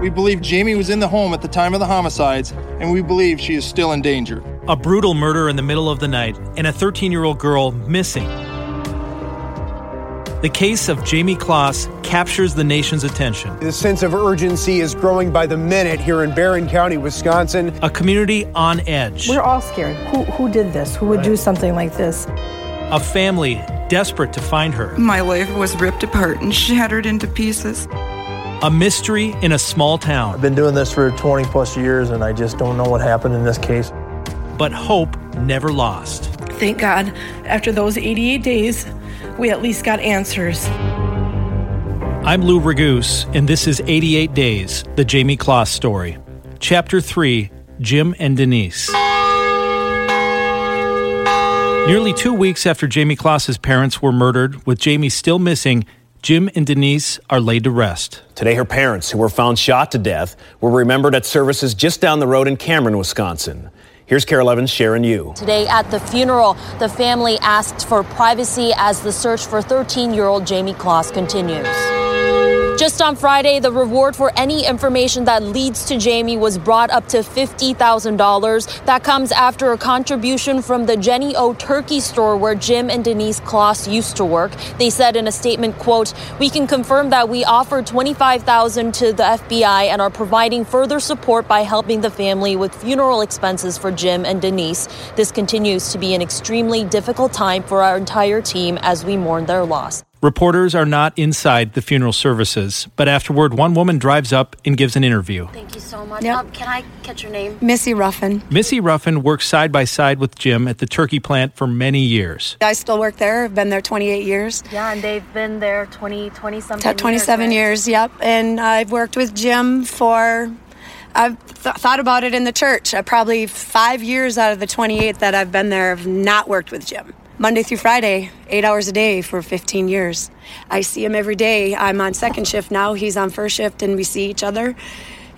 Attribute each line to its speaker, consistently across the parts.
Speaker 1: We believe Jayme was in the home at the time of the homicides, and we believe she is still in danger.
Speaker 2: A brutal murder in the middle of the night, and a 13 year old girl missing. The case of Jayme Closs captures the nation's attention.
Speaker 3: The sense of urgency is growing by the minute here in Barron County, Wisconsin.
Speaker 2: A community on edge.
Speaker 4: We're all scared. Who, who did this? Who would do something like this?
Speaker 2: A family desperate to find her.
Speaker 5: My life was ripped apart and shattered into pieces.
Speaker 2: A mystery in a small town.
Speaker 6: I've been doing this for 20 plus years and I just don't know what happened in this case.
Speaker 2: But hope never lost.
Speaker 4: Thank God, after those 88 days, we at least got answers.
Speaker 2: I'm Lou Raguse, and this is 88 Days, the Jayme Closs story. Chapter 3 Jim and Denise. Nearly two weeks after Jayme Closs's parents were murdered, with Jayme still missing, Jim and Denise are laid to rest.
Speaker 7: Today, her parents, who were found shot to death, were remembered at services just down the road in Cameron, Wisconsin. Here's Carol Evans sharing you.
Speaker 8: Today at the funeral, the family asked for privacy as the search for 13 year old Jayme Closs continues. Just on Friday, the reward for any information that leads to Jayme was brought up to $50,000. That comes after a contribution from the Jennie-O Turkey store where Jim and Denise Closs used to work. They said in a statement, quote, "We can confirm that we offered 25,000 to the FBI and are providing further support by helping the family with funeral expenses for Jim and Denise. This continues to be an extremely difficult time for our entire team as we mourn their loss."
Speaker 2: Reporters are not inside the funeral services, but afterward, one woman drives up and gives an interview.
Speaker 8: Thank you so much.
Speaker 9: Yep.
Speaker 8: Um, can I catch your name?
Speaker 9: Missy Ruffin.
Speaker 2: Missy Ruffin worked side by side with Jim at the turkey plant for many years.
Speaker 9: I still work there. I've been there 28 years.
Speaker 8: Yeah, and they've been there 20, 20
Speaker 9: T-
Speaker 8: something
Speaker 9: 27 years, yep. And I've worked with Jim for, I've th- thought about it in the church. Uh, probably five years out of the 28 that I've been there, I've not worked with Jim. Monday through Friday, eight hours a day for 15 years. I see him every day. I'm on second shift now. He's on first shift, and we see each other.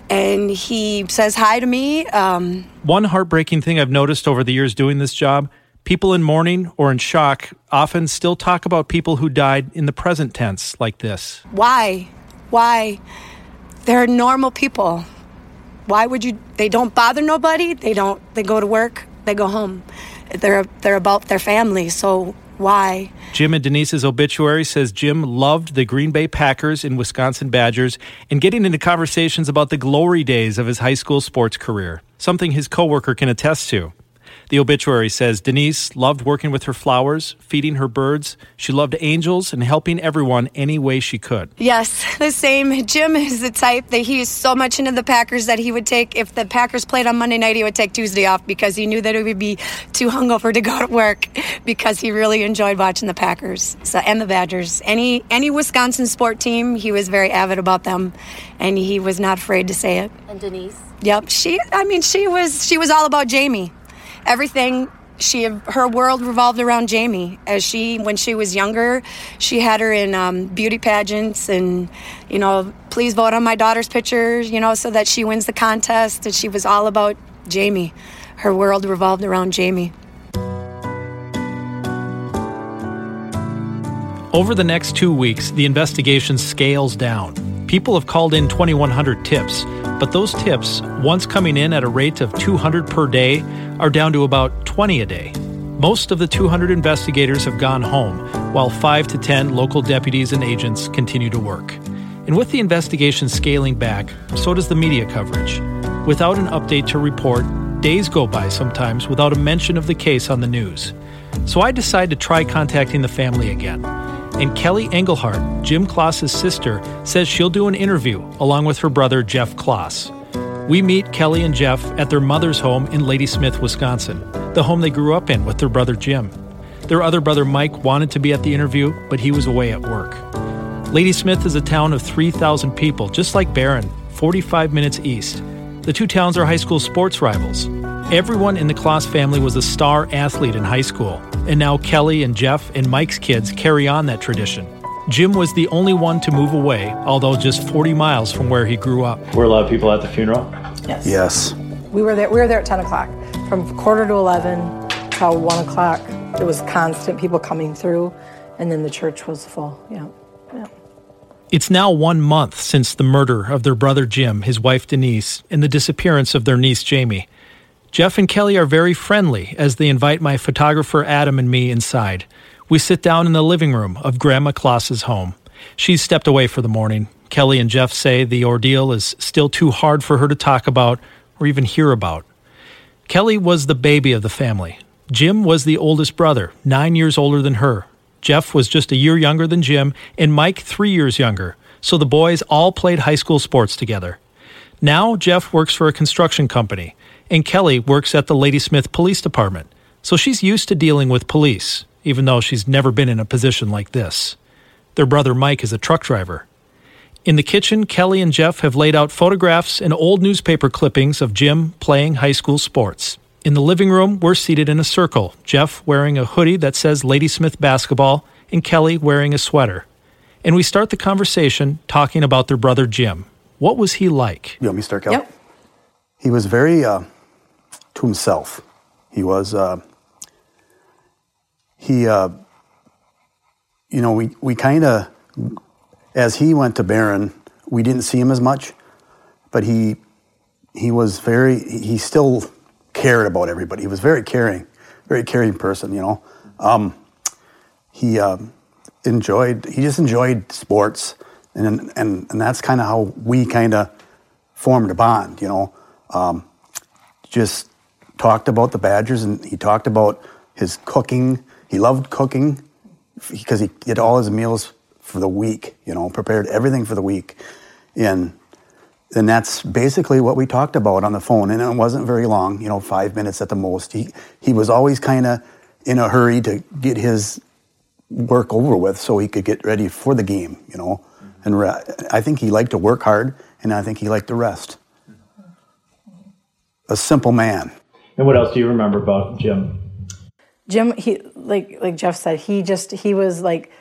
Speaker 9: And he says hi to me. Um,
Speaker 2: One heartbreaking thing I've noticed over the years doing this job people in mourning or in shock often still talk about people who died in the present tense like this.
Speaker 9: why? Why? They're normal people. Why would you? They don't bother nobody. They don't. They go to work. They go home. They're they're about their family. So why?
Speaker 2: Jim and Denise's obituary says Jim loved the Green Bay Packers and Wisconsin Badgers and getting into conversations about the glory days of his high school sports career, something his coworker can attest to. The obituary says Denise loved working with her flowers, feeding her birds. She loved angels and helping everyone any way she could.
Speaker 9: Yes, the same. Jim is the type that he is so much into the Packers that he would take if the Packers played on Monday night, he would take Tuesday off because he knew that it would be too hungover to go to work because he really enjoyed watching the Packers so, and the Badgers. Any any Wisconsin sport team, he was very avid about them, and he was not afraid to say it.
Speaker 8: And Denise?
Speaker 9: Yep, she. I mean, she was she was all about Jayme. Everything she her world revolved around Jayme. As she when she was younger, she had her in um, beauty pageants and you know, please vote on my daughter's picture. You know, so that she wins the contest. And she was all about Jayme. Her world revolved around Jayme.
Speaker 2: Over the next two weeks, the investigation scales down. People have called in 2,100 tips, but those tips, once coming in at a rate of 200 per day, are down to about 20 a day. Most of the 200 investigators have gone home, while 5 to 10 local deputies and agents continue to work. And with the investigation scaling back, so does the media coverage. Without an update to report, days go by sometimes without a mention of the case on the news. So I decide to try contacting the family again. And Kelly Engelhart, Jim Closs's sister, says she'll do an interview along with her brother Jeff Closs. We meet Kelly and Jeff at their mother's home in Ladysmith, Wisconsin, the home they grew up in with their brother Jim. Their other brother Mike wanted to be at the interview, but he was away at work. Ladysmith is a town of 3,000 people, just like Barron, 45 minutes east. The two towns are high school sports rivals. Everyone in the Closs family was a star athlete in high school, and now Kelly and Jeff and Mike's kids carry on that tradition. Jim was the only one to move away, although just 40 miles from where he grew up.
Speaker 10: Were a lot of people at the funeral?
Speaker 4: Yes.
Speaker 6: Yes.
Speaker 4: We were there. We were there at 10 o'clock. From quarter to 11 till 1 o'clock, it was constant people coming through, and then the church was full. Yeah. Yeah.
Speaker 2: It's now one month since the murder of their brother Jim, his wife Denise, and the disappearance of their niece Jayme. Jeff and Kelly are very friendly as they invite my photographer Adam and me inside. We sit down in the living room of Grandma Closs's home. She's stepped away for the morning. Kelly and Jeff say the ordeal is still too hard for her to talk about or even hear about. Kelly was the baby of the family. Jim was the oldest brother, nine years older than her. Jeff was just a year younger than Jim, and Mike three years younger. So the boys all played high school sports together. Now Jeff works for a construction company, and Kelly works at the Ladysmith Police Department. So she's used to dealing with police, even though she's never been in a position like this. Their brother Mike is a truck driver. In the kitchen, Kelly and Jeff have laid out photographs and old newspaper clippings of Jim playing high school sports. In the living room, we're seated in a circle, Jeff wearing a hoodie that says Ladysmith Basketball, and Kelly wearing a sweater. And we start the conversation talking about their brother Jim. What was he like?
Speaker 10: You want me to start, Kelly?
Speaker 9: Yep.
Speaker 10: He was very uh, to himself. He was, uh, he, uh, you know, we, we kind of, as he went to Barron, we didn't see him as much, but he, he was very, he still cared about everybody. He was very caring, very caring person, you know. Um, he um, enjoyed, he just enjoyed sports, and, and, and that's kind of how we kind of formed a bond, you know. Um, just talked about the Badgers, and he talked about his cooking. He loved cooking because he did all his meals for the week, you know, prepared everything for the week. And and that's basically what we talked about on the phone. And it wasn't very long, you know, five minutes at the most. He he was always kind of in a hurry to get his work over with so he could get ready for the game, you know. And re- I think he liked to work hard, and I think he liked to rest. A simple man.
Speaker 2: And what else do you remember about Jim?
Speaker 4: Jim, he like like Jeff said, he just he was like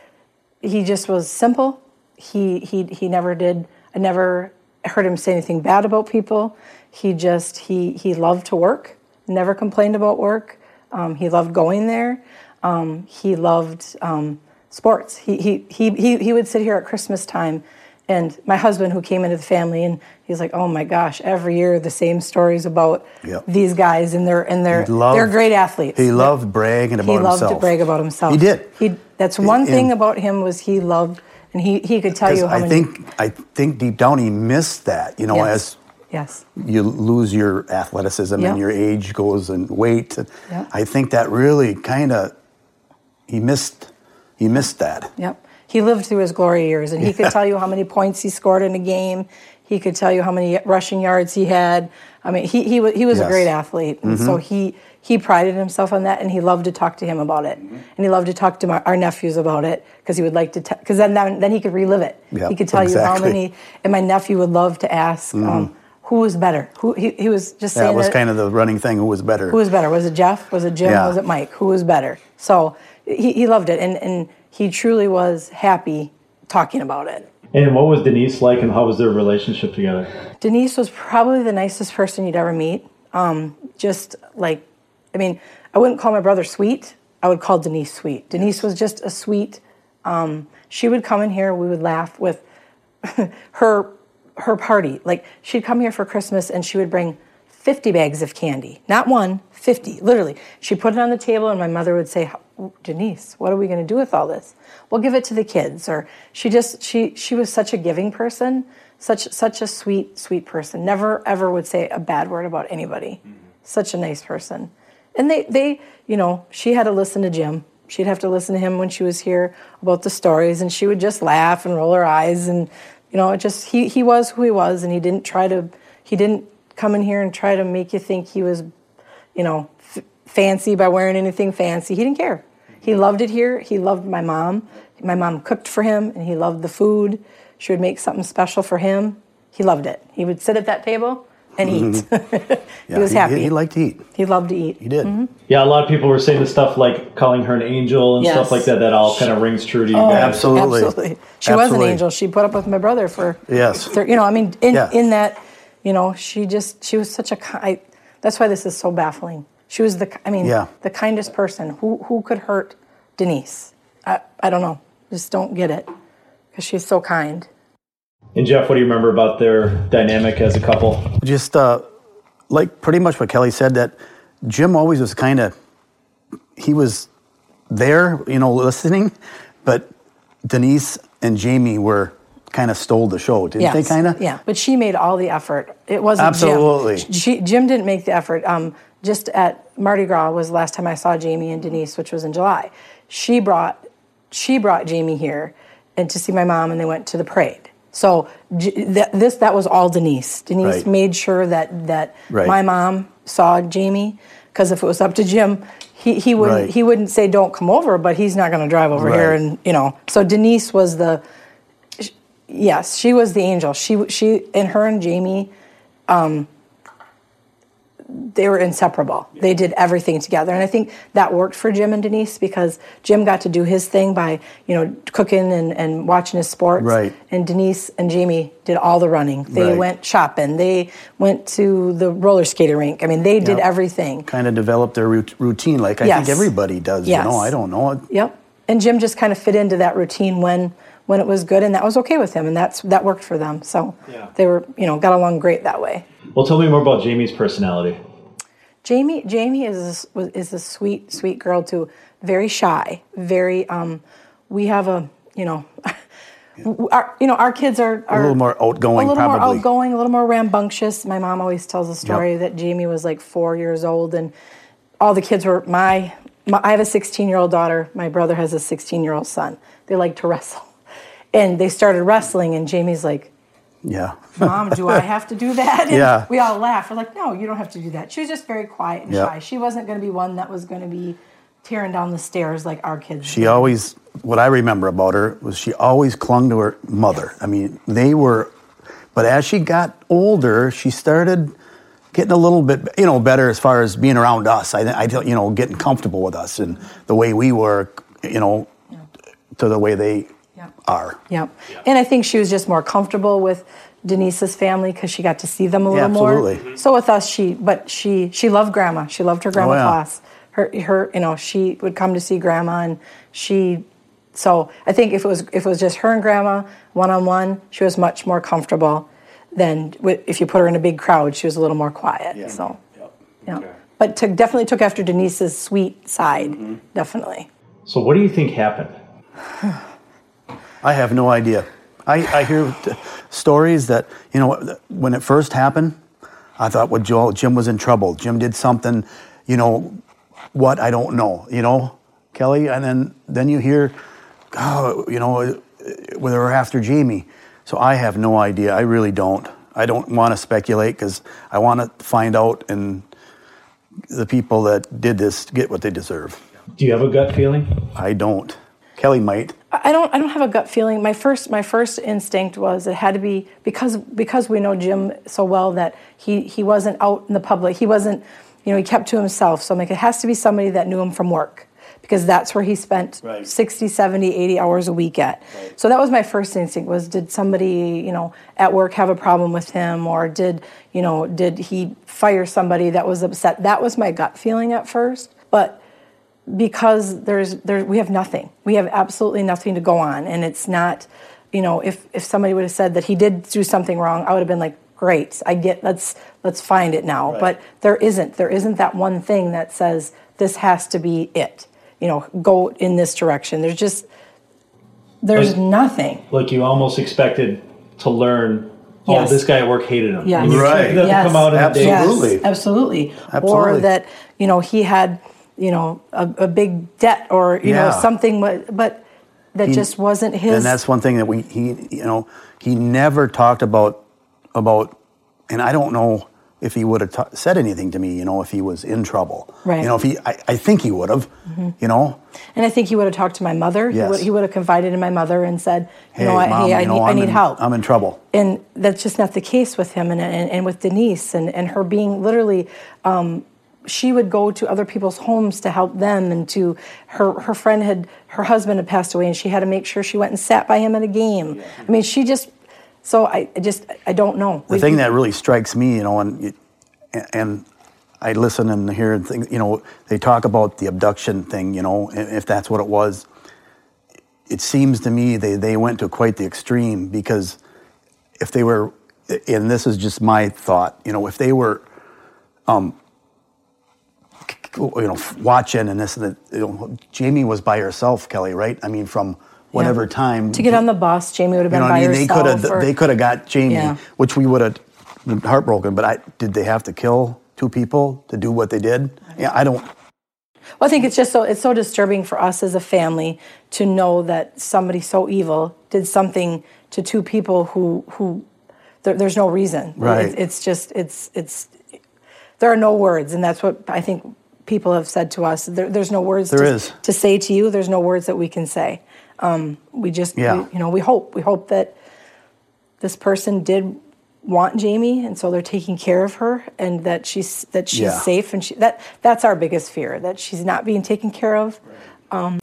Speaker 4: he just was simple. He he he never did. I never heard him say anything bad about people. He just he he loved to work. Never complained about work. Um, he loved going there. Um, he loved um, sports. He, he he he he would sit here at Christmas time, and my husband who came into the family and he's like, oh my gosh, every year the same stories about
Speaker 10: Yep.
Speaker 4: these guys and they're and they're
Speaker 10: loved-
Speaker 4: they're great athletes.
Speaker 10: He loved bragging about himself.
Speaker 4: he loved
Speaker 10: himself.
Speaker 4: to brag about himself.
Speaker 10: He did.
Speaker 4: He that's one
Speaker 10: And-
Speaker 4: thing about him was he loved and he he could tell you how
Speaker 10: I
Speaker 4: many
Speaker 10: think I think deep down he missed that. You know,
Speaker 4: Yes.
Speaker 10: as
Speaker 4: yes
Speaker 10: you lose your athleticism
Speaker 4: Yeah.
Speaker 10: and your age goes and weight.
Speaker 4: Yeah.
Speaker 10: I think that really kind of he missed he missed that.
Speaker 4: Yep. He lived through his glory years, and he could tell you how many points he scored in a game. He could tell you how many rushing yards he had. I mean, he he, he was a great athlete, and so mm-hmm. he he prided himself on that, and he loved to talk to him about it, mm-hmm. and he loved to talk to my, our nephews about it because he would like to because then, then then he could relive it.
Speaker 10: Yep,
Speaker 4: he could tell you how many, and my nephew would love to ask. Um, mm-hmm. who was better? Who he, he was just saying
Speaker 10: That was
Speaker 4: that-
Speaker 10: kind of the running thing. Who was better?
Speaker 4: who was better? Was it Jeff? Was it Jim?
Speaker 10: Yeah.
Speaker 4: Was it Mike? Who was better? So he, he loved it, and, and he truly was happy talking about it.
Speaker 2: And what was Denise like, and how was their relationship together?
Speaker 4: Denise was probably the nicest person you'd ever meet. Um, just like, I mean, I wouldn't call my brother sweet. I would call Denise sweet. Denise was just a sweet. Um, she would come in here. We would laugh with her her party. Like she'd come here for Christmas and she would bring 50 bags of candy. Not one, 50, literally. She'd put it on the table and my mother would say, Denise, what are we going to do with all this? We'll give it to the kids. Or she just, she, she was such a giving person, such, such a sweet, sweet person. Never, ever would say a bad word about anybody. Mm-hmm. Such a nice person. And they, they, you know, she had to listen to Jim. She'd have to listen to him when she was here about the stories, and she would just laugh and roll her eyes, and you know, it just he he was who he was, and he didn't try to he didn't come in here and try to make you think he was, you know, f- fancy by wearing anything fancy. He didn't care. He loved it here. He loved my mom. My mom cooked for him, and he loved the food. She would make something special for him. He loved it. He would sit at that table and eat. Mm-hmm. he was happy.
Speaker 10: He, he liked to eat.
Speaker 4: He loved to eat.
Speaker 10: He did. Mm-hmm.
Speaker 2: Yeah, a lot of people were saying the stuff like calling her an angel and
Speaker 4: Yes.
Speaker 2: stuff like that. That all kind of rings true to you
Speaker 4: Oh,
Speaker 2: guys.
Speaker 10: Absolutely.
Speaker 4: Absolutely. She was an angel. She put up with my brother for
Speaker 10: Yes.
Speaker 4: thir- you know, I mean, in
Speaker 10: Yeah.
Speaker 4: in that, you know, she just she was such a. that's why this is so baffling. She was the. I mean,
Speaker 10: Yeah.
Speaker 4: the kindest person. Who who could hurt Denise? I I don't know. Just don't get it because she's so kind
Speaker 2: And Jeff, what do you remember about their dynamic as a couple?
Speaker 10: Just uh, like pretty much what Kelly said, that Jim always was kind of, he was there, you know, listening, but Denise and Jayme were kind of stole the show, didn't they? Kind of.
Speaker 4: Yeah, but she made all the effort. It wasn't
Speaker 10: Absolutely.
Speaker 4: Jim. She, Jim didn't make the effort. Um, just at Mardi Gras was the last time I saw Jayme and Denise, which was in July. She brought she brought Jayme here and to see my mom, and they went to the parade. So th- this that was all Denise. Denise
Speaker 10: Right.
Speaker 4: made sure that that
Speaker 10: Right.
Speaker 4: my mom saw Jayme because if it was up to Jim, he, he wouldn't
Speaker 10: Right.
Speaker 4: he wouldn't say don't come over, but he's not going to drive over here and you know. So Denise was the yes, she was the angel. She she and her and Jayme, um, they were inseparable. They did everything together, and I think that worked for Jim and Denise because Jim got to do his thing by you know cooking and, and watching his sports,
Speaker 10: Right.
Speaker 4: And Denise and Jayme did all the running. They
Speaker 10: Right.
Speaker 4: went shopping. They went to the roller skating rink. I mean, they did
Speaker 10: Yep.
Speaker 4: everything.
Speaker 10: Kind of developed their routine, like I
Speaker 4: Yes.
Speaker 10: think everybody does.
Speaker 4: Yes.
Speaker 10: You know, I don't know.
Speaker 4: Yep. And Jim just kind of fit into that routine when when it was good, and that was okay with him, and that's that worked for them. So
Speaker 2: Yeah.
Speaker 4: they were you know got along great that way.
Speaker 2: Well, tell me more about Jayme's personality.
Speaker 4: Jayme Jayme is a, was- is a sweet sweet girl too. Very shy. Very. Um, we have a you know. Our, you know, our kids are, are
Speaker 10: little more outgoing,
Speaker 4: a little more outgoing, a little more rambunctious. My mom always tells a story
Speaker 10: Yep.
Speaker 4: that Jayme was like four years old, and all the kids were my. my I have a 16 year old daughter. My brother has a 16 year old son. They like to wrestle, and they started wrestling, and Jayme's like,
Speaker 10: Yeah.
Speaker 4: Mom, do I have to do that? And
Speaker 10: Yeah.
Speaker 4: We all laugh. We're like, no, you don't have to do that. She was just very quiet and
Speaker 10: Yep.
Speaker 4: shy. She wasn't going to be one that was going to be tearing down the stairs like our kids.
Speaker 10: She
Speaker 4: did.
Speaker 10: always, what I remember about her was she always clung to her mother. I mean, they were, but as she got older, she started getting a little bit, you know, better as far as being around us. I, I you know, getting comfortable with us and the way we were, you know, to the way they
Speaker 4: Yep.
Speaker 10: are.
Speaker 4: Yep. And I think she was just more comfortable with Denise's family because she got to see them a little more.
Speaker 10: absolutely.
Speaker 4: So with us, she but she she loved grandma. She loved her grandma
Speaker 10: Oh, yeah.
Speaker 4: Closs. Her her you know she would come to see grandma and she. So I think if it was if it was just her and grandma one on one, she was much more comfortable than if you put her in a big crowd. She was a little more quiet. So yeah. But took, definitely took after Denise's sweet side.
Speaker 10: Mm-hmm.
Speaker 4: Definitely.
Speaker 2: So, what do you think happened?
Speaker 10: I have no idea. I, I hear t- stories that, you know, when it first happened, I thought, well, Joel, Jim was in trouble. Jim did something, you know, what, I don't know, you know, Kelly? And then, then you hear, oh, you know, uh, whether we're after Jayme. So I have no idea. I really don't. I don't want to speculate because I want to find out and the people that did this get what they deserve.
Speaker 2: Do you have a gut feeling?
Speaker 10: I don't. Kelly might.
Speaker 4: I don't. I don't have a gut feeling. My first, my first instinct was it had to be because because we know Jim so well that he he wasn't out in the public. He wasn't, you know, he kept to himself. So I'm like, it has to be somebody that knew him from work because that's where he spent
Speaker 10: Right.
Speaker 4: 60, 70, 80 hours a week at. So that was my first instinct was did somebody, you know, at work have a problem with him or did, you know, did he fire somebody that was upset? That was my gut feeling at first. But because there's there we have nothing. We have absolutely nothing to go on, and it's not, you know, if if somebody would have said that he did do something wrong, I would have been like, great, I get let's let's find it now.
Speaker 10: Right.
Speaker 4: But there isn't. There isn't that one thing that says this has to be it. You know, go in this direction. There's just there's
Speaker 2: Like-
Speaker 4: nothing.
Speaker 2: Like you almost expected to learn. Oh,
Speaker 4: Yes.
Speaker 2: this guy at work hated him.
Speaker 4: Yes.
Speaker 10: Right.
Speaker 4: Yes.
Speaker 2: come out in.
Speaker 10: Absolutely.
Speaker 4: Yes, absolutely. Or that you know he had you know a, a big debt or you know something, but but that
Speaker 10: He-
Speaker 4: just wasn't his.
Speaker 10: And that's one thing that we he you know he never talked about about, and I don't know if he would have ta- said anything to me. You know, if he was in trouble.
Speaker 4: Right. Mm-hmm.
Speaker 10: You know, if he I, I think he would have. You know.
Speaker 4: And I think he would have talked to my mother. He,
Speaker 10: Yes.
Speaker 4: would, he would have confided in my mother and said, you
Speaker 10: Hey,
Speaker 4: know, I,
Speaker 10: mom,
Speaker 4: hey, I,
Speaker 10: you know,
Speaker 4: need, I need
Speaker 10: in-
Speaker 4: help.
Speaker 10: I'm in trouble.
Speaker 4: and that's just not the case with him and, and, and with Denise and, and her being literally, um, she would go to other people's homes to help them and to her, her friend had, her husband had passed away and she had to make sure she went and sat by him at a game. I mean, she just, so I I just, I don't know.
Speaker 10: The thing that really strikes me, you know, and and I listen and hear and think, you know, they talk about the abduction thing, you know, if that's what it was. It seems to me they, they went to quite the extreme because if they were, and this is just my thought, you know, if they were, um, you know, watching and this and that, you know, Jayme was by herself, Kelly, right? I mean, from whatever
Speaker 4: Yeah.
Speaker 10: time
Speaker 4: To get on the bus, Jayme would have
Speaker 10: you
Speaker 4: been
Speaker 10: know
Speaker 4: by
Speaker 10: I mean? They could have
Speaker 4: or-
Speaker 10: they could have got Jayme,
Speaker 4: Yeah.
Speaker 10: which we would have heartbroken. But I did they have to kill two people to do what they did? Yeah, I don't.
Speaker 4: Well, I think it's just so it's so disturbing for us as a family to know that somebody so evil did something to two people who who there, there's no reason.
Speaker 10: Right.
Speaker 4: It- it's just it's it's there are no words, and that's what I think people have said to us. There, there's no words
Speaker 10: There
Speaker 4: to,
Speaker 10: is.
Speaker 4: to say to you. There's no words that we can say. Um, we just
Speaker 10: Yeah.
Speaker 4: we- you know we hope we hope that this person did want Jayme, and so they're taking care of her, and that she's that she's
Speaker 10: Yeah.
Speaker 4: safe, and she that that's our biggest fear that she's not being taken care of. Um,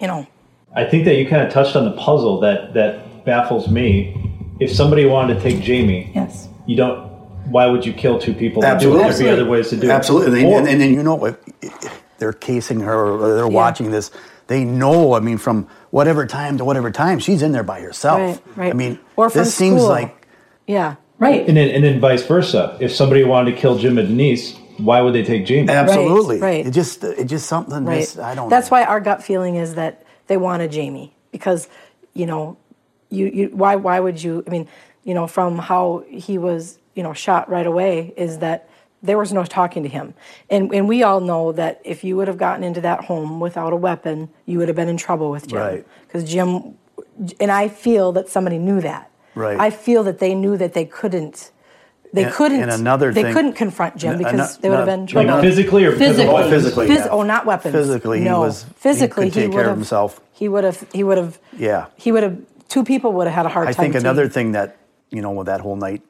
Speaker 4: you know,
Speaker 2: I think that you kind of touched on the puzzle that that baffles me. If somebody wanted to take Jayme,
Speaker 4: yes,
Speaker 2: you don't. Why would you kill two people? to do it? There'd be other ways to do
Speaker 10: Absolutely.
Speaker 2: it. Absolutely.
Speaker 10: And, and then you know if they're casing her or they're watching this. They know. I mean, from whatever time to whatever time, she's in there by herself.
Speaker 4: Right, right.
Speaker 10: I mean,
Speaker 4: Or from
Speaker 10: this seems like
Speaker 4: yeah, right.
Speaker 2: And then, and then vice versa. If somebody wanted to kill Jim and Denise, why would they take Jayme?
Speaker 10: absolutely.
Speaker 4: right.
Speaker 10: It just it just something.
Speaker 4: Right.
Speaker 10: Just, I don't.
Speaker 4: That's
Speaker 10: know.
Speaker 4: why our gut feeling is that they wanted Jayme because, you know, you, you why why would you? I mean, you know, from how he was, you know, shot right away is that there was no talking to him, and and we all know that if you would have gotten into that home without a weapon, you would have been in trouble with Jim.
Speaker 10: Right.
Speaker 4: Because Jim, and I feel that somebody knew that.
Speaker 10: Right.
Speaker 4: I feel that they knew that they couldn't. They
Speaker 10: And-
Speaker 4: couldn't.
Speaker 10: and another
Speaker 4: they
Speaker 10: thing-
Speaker 4: couldn't confront Jim because
Speaker 10: not-
Speaker 4: they would have
Speaker 10: not-
Speaker 4: been
Speaker 10: Like
Speaker 4: trouble.
Speaker 2: physically or
Speaker 4: physically?
Speaker 10: Oh, physically,
Speaker 4: Phys-
Speaker 10: yeah.
Speaker 4: Oh, not weapons.
Speaker 10: Physically, he
Speaker 4: no.
Speaker 10: Physically, he could take
Speaker 4: would
Speaker 10: care of
Speaker 4: have-
Speaker 10: himself.
Speaker 4: He would have. He would have.
Speaker 10: Yeah.
Speaker 4: He would have. Two people would have had a hard
Speaker 10: I
Speaker 4: time.
Speaker 10: think another
Speaker 4: taking-
Speaker 10: thing that you know with that whole night,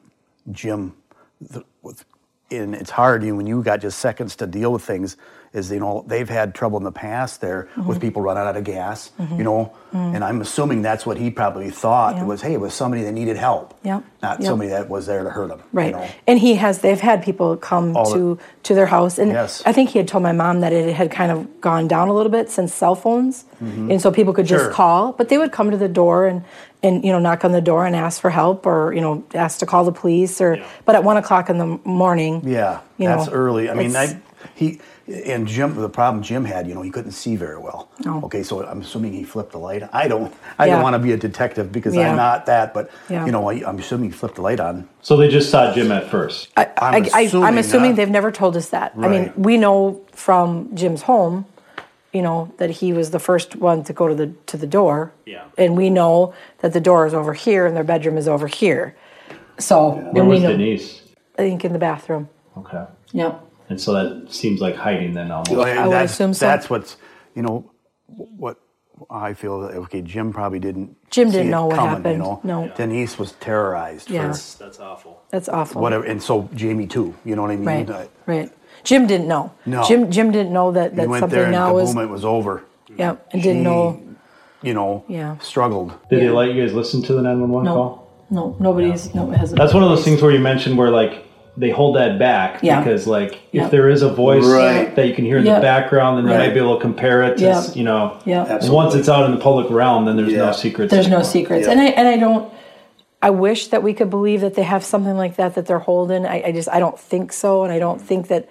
Speaker 10: Jim, the, with, and it's hard you when you got just seconds to deal with things. Is you know they've had trouble in the past there
Speaker 4: Mm-hmm.
Speaker 10: with people running out of gas, you know, and I'm assuming that's what he probably thought
Speaker 4: Yeah.
Speaker 10: was, hey, it was somebody that needed help,
Speaker 4: Yep.
Speaker 10: not
Speaker 4: Yep.
Speaker 10: somebody that was there to hurt him,
Speaker 4: Right.
Speaker 10: You know?
Speaker 4: And he has. They've had people come
Speaker 10: All the-
Speaker 4: to to their house, and
Speaker 10: Yes.
Speaker 4: I think he had told my mom that it had kind of gone down a little bit since cell phones, and so people could just
Speaker 10: Mm-hmm.
Speaker 4: Call. But they would come to the door and and you know knock on the door and ask for help, or you know ask to call the police, or but at one o'clock in the morning.
Speaker 10: Yeah,
Speaker 4: you
Speaker 10: that's
Speaker 4: know,
Speaker 10: early. I mean, I, he and Jim. The problem Jim had, you know, he couldn't see very well.
Speaker 4: No.
Speaker 10: Okay, so I'm assuming he flipped the light. I don't. I
Speaker 4: Yeah.
Speaker 10: don't want to be a detective because
Speaker 4: Yeah.
Speaker 10: I'm not that. But
Speaker 4: Yeah.
Speaker 10: you know, I, I'm assuming he flipped the light on.
Speaker 2: So they just saw Jim at first.
Speaker 4: I,
Speaker 10: I'm
Speaker 4: I, I,
Speaker 10: assuming
Speaker 4: I'm assuming
Speaker 10: not.
Speaker 4: they've never told us that. I mean, we know from Jim's home, you know, that he was the first one to go to the to the door.
Speaker 2: Yeah.
Speaker 4: And we know that the door is over here and their bedroom is over here. So
Speaker 2: Where was
Speaker 4: know,
Speaker 2: Denise?
Speaker 4: I think in the bathroom.
Speaker 2: Okay.
Speaker 4: Yep.
Speaker 2: And so that seems like hiding then almost.
Speaker 10: And
Speaker 4: I would
Speaker 10: that's,
Speaker 4: assume so.
Speaker 10: That's what's, you know, what I feel. Okay, Jim probably didn't.
Speaker 4: Jim
Speaker 10: see
Speaker 4: didn't
Speaker 10: it
Speaker 4: know what
Speaker 10: coming,
Speaker 4: happened.
Speaker 10: You know?
Speaker 4: No.
Speaker 10: Denise was terrorized.
Speaker 4: Yeah.
Speaker 10: For
Speaker 2: That's awful.
Speaker 4: That's awful.
Speaker 10: whatever, and so Jamie too. You know what I mean?
Speaker 4: Right.
Speaker 10: I-
Speaker 4: Right. Jim didn't know.
Speaker 10: No.
Speaker 4: Jim Jim didn't know that
Speaker 10: He
Speaker 4: that
Speaker 10: went
Speaker 4: something
Speaker 10: there and
Speaker 4: now
Speaker 10: kaboom,
Speaker 4: was.
Speaker 10: it was over.
Speaker 4: Yep. And didn't know.
Speaker 10: You know.
Speaker 4: Yeah.
Speaker 10: Struggled.
Speaker 2: Did they let you guys listen to the 911
Speaker 4: No.
Speaker 2: call?
Speaker 4: No. Nobody's. No. Hasn't.
Speaker 2: That's one of those things where you mentioned where like they hold that back
Speaker 4: Yeah.
Speaker 2: because like
Speaker 4: Yeah.
Speaker 2: if there is a voice
Speaker 10: Right.
Speaker 2: that you can hear in
Speaker 4: Yeah.
Speaker 2: the background, then they
Speaker 4: Right.
Speaker 2: might be able to compare it to
Speaker 4: Yeah.
Speaker 2: you know.
Speaker 4: Yeah.
Speaker 10: Absolutely.
Speaker 2: Once it's out in the public realm, then there's
Speaker 10: Yeah.
Speaker 2: no secrets.
Speaker 4: There's no secrets,
Speaker 10: Yeah.
Speaker 4: and I and I don't. I wish that we could believe that they have something like that that they're holding. I, I just I don't think so, and I don't think that,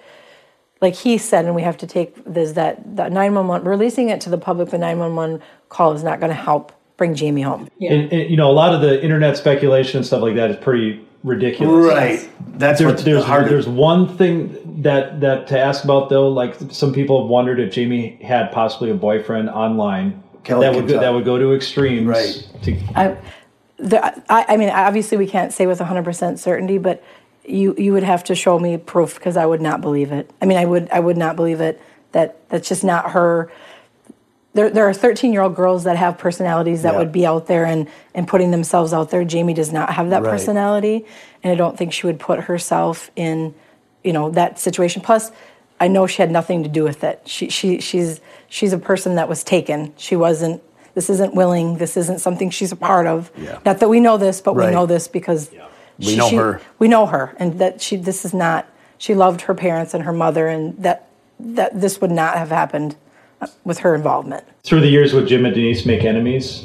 Speaker 4: like he said, and we have to take this that that nine one one releasing it to the public. The nine one one call is not going to help bring Jayme home.
Speaker 2: And, and, you know, a lot of the internet speculation and stuff like that is pretty ridiculous.
Speaker 10: Right. That's
Speaker 2: There's,
Speaker 10: what's
Speaker 2: there's,
Speaker 10: hard.
Speaker 2: there's one thing that that to ask about though. Like some people have wondered if Jayme had possibly a boyfriend online.
Speaker 10: Kelly
Speaker 2: that would go, that would go to extremes.
Speaker 10: Right.
Speaker 2: To,
Speaker 4: I, the, I, I mean, obviously we can't say with 100% certainty, but you, you would have to show me proof because I would not believe it. I mean, I would, I would not believe it. That that's just not her. There, there are 13 year old girls that have personalities that
Speaker 10: Yeah.
Speaker 4: would be out there and, and putting themselves out there. Jayme does not have that
Speaker 10: Right.
Speaker 4: personality, and I don't think she would put herself in, you know, that situation. Plus, I know she had nothing to do with it. She, she, she's, she's a person that was taken. She wasn't. This isn't willing. This isn't something she's a part of.
Speaker 10: Yeah.
Speaker 4: Not that we know this, but
Speaker 10: Right.
Speaker 4: we know this because
Speaker 10: We know her.
Speaker 4: We know her, and that she. This is not. She loved her parents and her mother, and that that this would not have happened with her involvement.
Speaker 2: through the years, would Jim and Denise make enemies?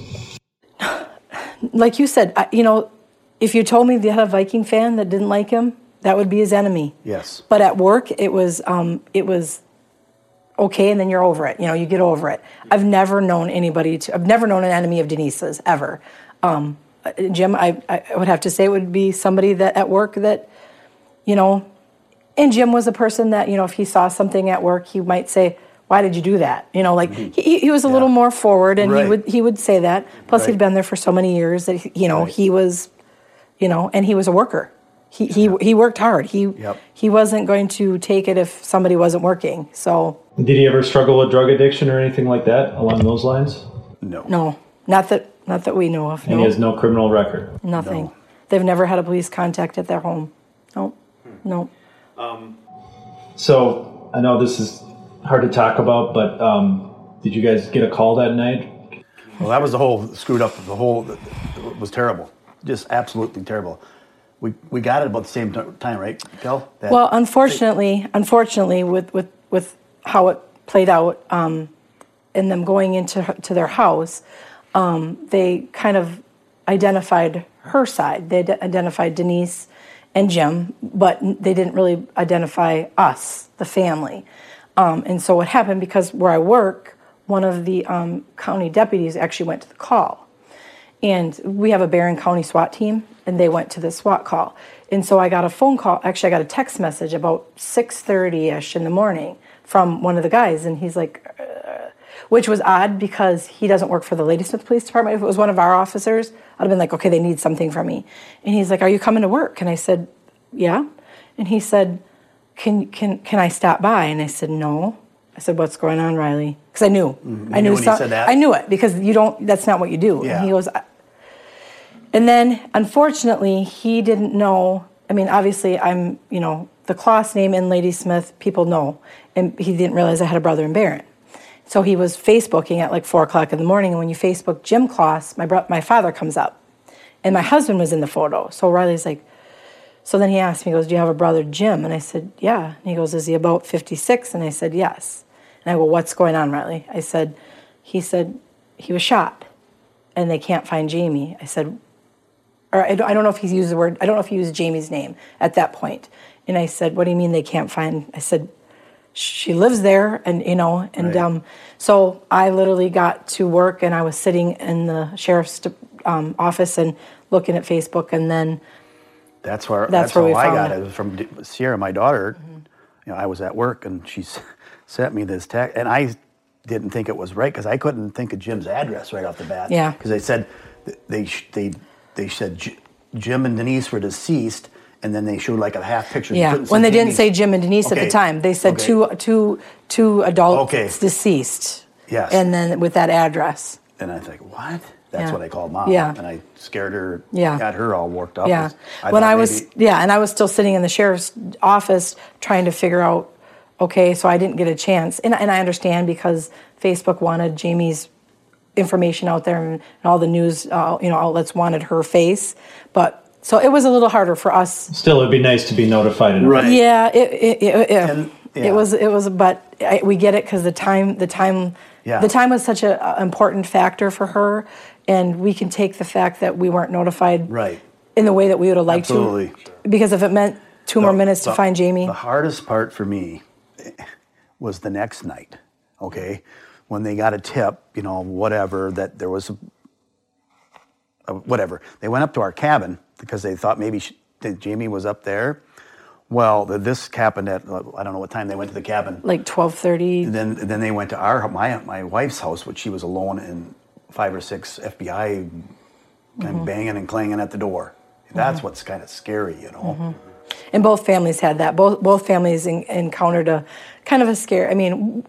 Speaker 4: like you said, I, you know, if you told me they had a Viking fan that didn't like him, that would be his enemy.
Speaker 10: Yes.
Speaker 4: But at work, it was um, it was okay, and then you're over it. You know, you get over it. I've never known anybody to. I've never known an enemy of Denise's ever. Um, Jim, I, I would have to say it would be somebody that at work that, you know, and Jim was a person that you know if he saw something at work, he might say. Why did you do that? You know, like he, he was a little more forward, and he
Speaker 10: Mm-hmm.
Speaker 4: Would he would say that. Plus,
Speaker 10: Right.
Speaker 4: he'd been there for so many years that he- you know
Speaker 10: Right.
Speaker 4: he was, you know, and he was a worker. He he he worked hard. He
Speaker 10: Yep.
Speaker 4: he wasn't going to take it if somebody wasn't working. So
Speaker 2: Did he ever struggle with drug addiction or anything like that along those lines?
Speaker 10: No.
Speaker 4: no, not that not that we know of.
Speaker 2: And
Speaker 4: No,
Speaker 2: he has no criminal record.
Speaker 4: nothing. They've never had a police contact at their home. No, no.
Speaker 2: Um, So I know this is hard to talk about, but um, did you guys get a call that night?
Speaker 10: Well, that was the whole screwed up. The whole it was terrible, just absolutely terrible. We we got it about the same t- time, right, Kel? That-
Speaker 4: Well, unfortunately, unfortunately, with with with how it played out, um, and them going into to their house, um, they kind of identified her side. They d- identified Denise and Jim, but they didn't really identify us, the family. Um, and so what happened because where I work, one of the um, county deputies actually went to the call and we have a Barron County SWAT team, and they went to the SWAT call. And so I got a phone call. Actually, I got a text message about 6:30 ish in the morning from one of the guys, and he's like, uh, which was odd because he doesn't work for the Ladysmith Police Department. If it was one of our officers, I'd have been like, okay, they need something from me. And he's like, are you coming to work? And I said, yeah. And he said, can can can I stop by? And I said, no. I said, what's going on, Riley? Because I knew,
Speaker 10: Mhm.
Speaker 4: I
Speaker 10: knew
Speaker 4: knew,
Speaker 10: when he
Speaker 4: some-
Speaker 10: said that?
Speaker 4: I knew it because you don't. That's not what you do.
Speaker 10: Yeah.
Speaker 4: And he goes, "I- and then, unfortunately, he didn't know. I mean, obviously, I'm, you know, the Closs name in Ladysmith, people know. And he didn't realize I had a brother in Barron. So he was Facebooking at like four o'clock in the morning. And when you Facebook Jim Closs, my, bro- my father comes up. And my husband was in the photo. So Riley's like, so then he asked me, he goes, Do you have a brother, Jim? And I said, Yeah. And he goes, Is he about 56? And I said, Yes. And I go, What's going on, Riley? I said, He said, He was shot and they can't find Jayme. I said, or I don't, I don't know if he used the word, I don't know if he used Jayme's name at that point. And I said, What do you mean they can't find? I said, She lives there, and you know, and
Speaker 10: Right.
Speaker 4: um, so I literally got to work and I was sitting in the sheriff's um, office and looking at Facebook, and then
Speaker 10: That's where
Speaker 4: That's
Speaker 10: that's,
Speaker 4: where
Speaker 10: I got
Speaker 4: it.
Speaker 10: it. From Sierra, my daughter. Mm-hmm. You know, I was at work and she sent me this text, and I didn't think it was right because I couldn't think of Jim's address right off the bat.
Speaker 4: Yeah.
Speaker 10: Because they said they they they said Jim and Denise were deceased, and then they showed like a half picture.
Speaker 4: Yeah, when they didn't say Jim and Denise at the time, they said
Speaker 10: Okay.
Speaker 4: two two two adults
Speaker 10: Okay.
Speaker 4: deceased.
Speaker 10: Yes.
Speaker 4: and then with that address.
Speaker 10: And I think, what? That's
Speaker 4: Yeah.
Speaker 10: what I called mom.
Speaker 4: Yeah.
Speaker 10: And I scared her.
Speaker 4: Yeah.
Speaker 10: Got her all worked up.
Speaker 4: Yeah.
Speaker 10: I
Speaker 4: when I was
Speaker 10: maybe-
Speaker 4: yeah, and I was still sitting in the sheriff's office trying to figure out okay, so I didn't get a chance. And and I understand because Facebook wanted Jayme's information out there and, and all the news uh, you know outlets wanted her face, but so it was a little harder for us.
Speaker 2: Still, it'd be nice to be notified. In
Speaker 10: Right.
Speaker 4: Yeah, it it, it, it,
Speaker 10: yeah.
Speaker 4: it was it was but I, we get it cuz the time the time
Speaker 10: Yeah.
Speaker 4: the time was such an important factor for her and we can take the fact that we weren't notified
Speaker 10: Right.
Speaker 4: in the way that we would have liked
Speaker 10: Absolutely.
Speaker 4: to. Because if it meant two more minutes to find Jayme,
Speaker 10: The hardest part for me was the next night, okay? When they got a tip, you know, whatever, that there was a, a- whatever. They went up to our cabin because they thought maybe she, Jayme was up there. Well, the, this happened at, uh, I don't know what time they went to the cabin.
Speaker 4: like twelve thirty.
Speaker 10: Then, then they went to our my my wife's house, which she was alone, and five or six FBI kind
Speaker 4: Mhm.
Speaker 10: of banging and clanging at the door. That's what's kind of scary, you know.
Speaker 4: And both families had that. Both both families en- encountered a kind of a scare. I mean,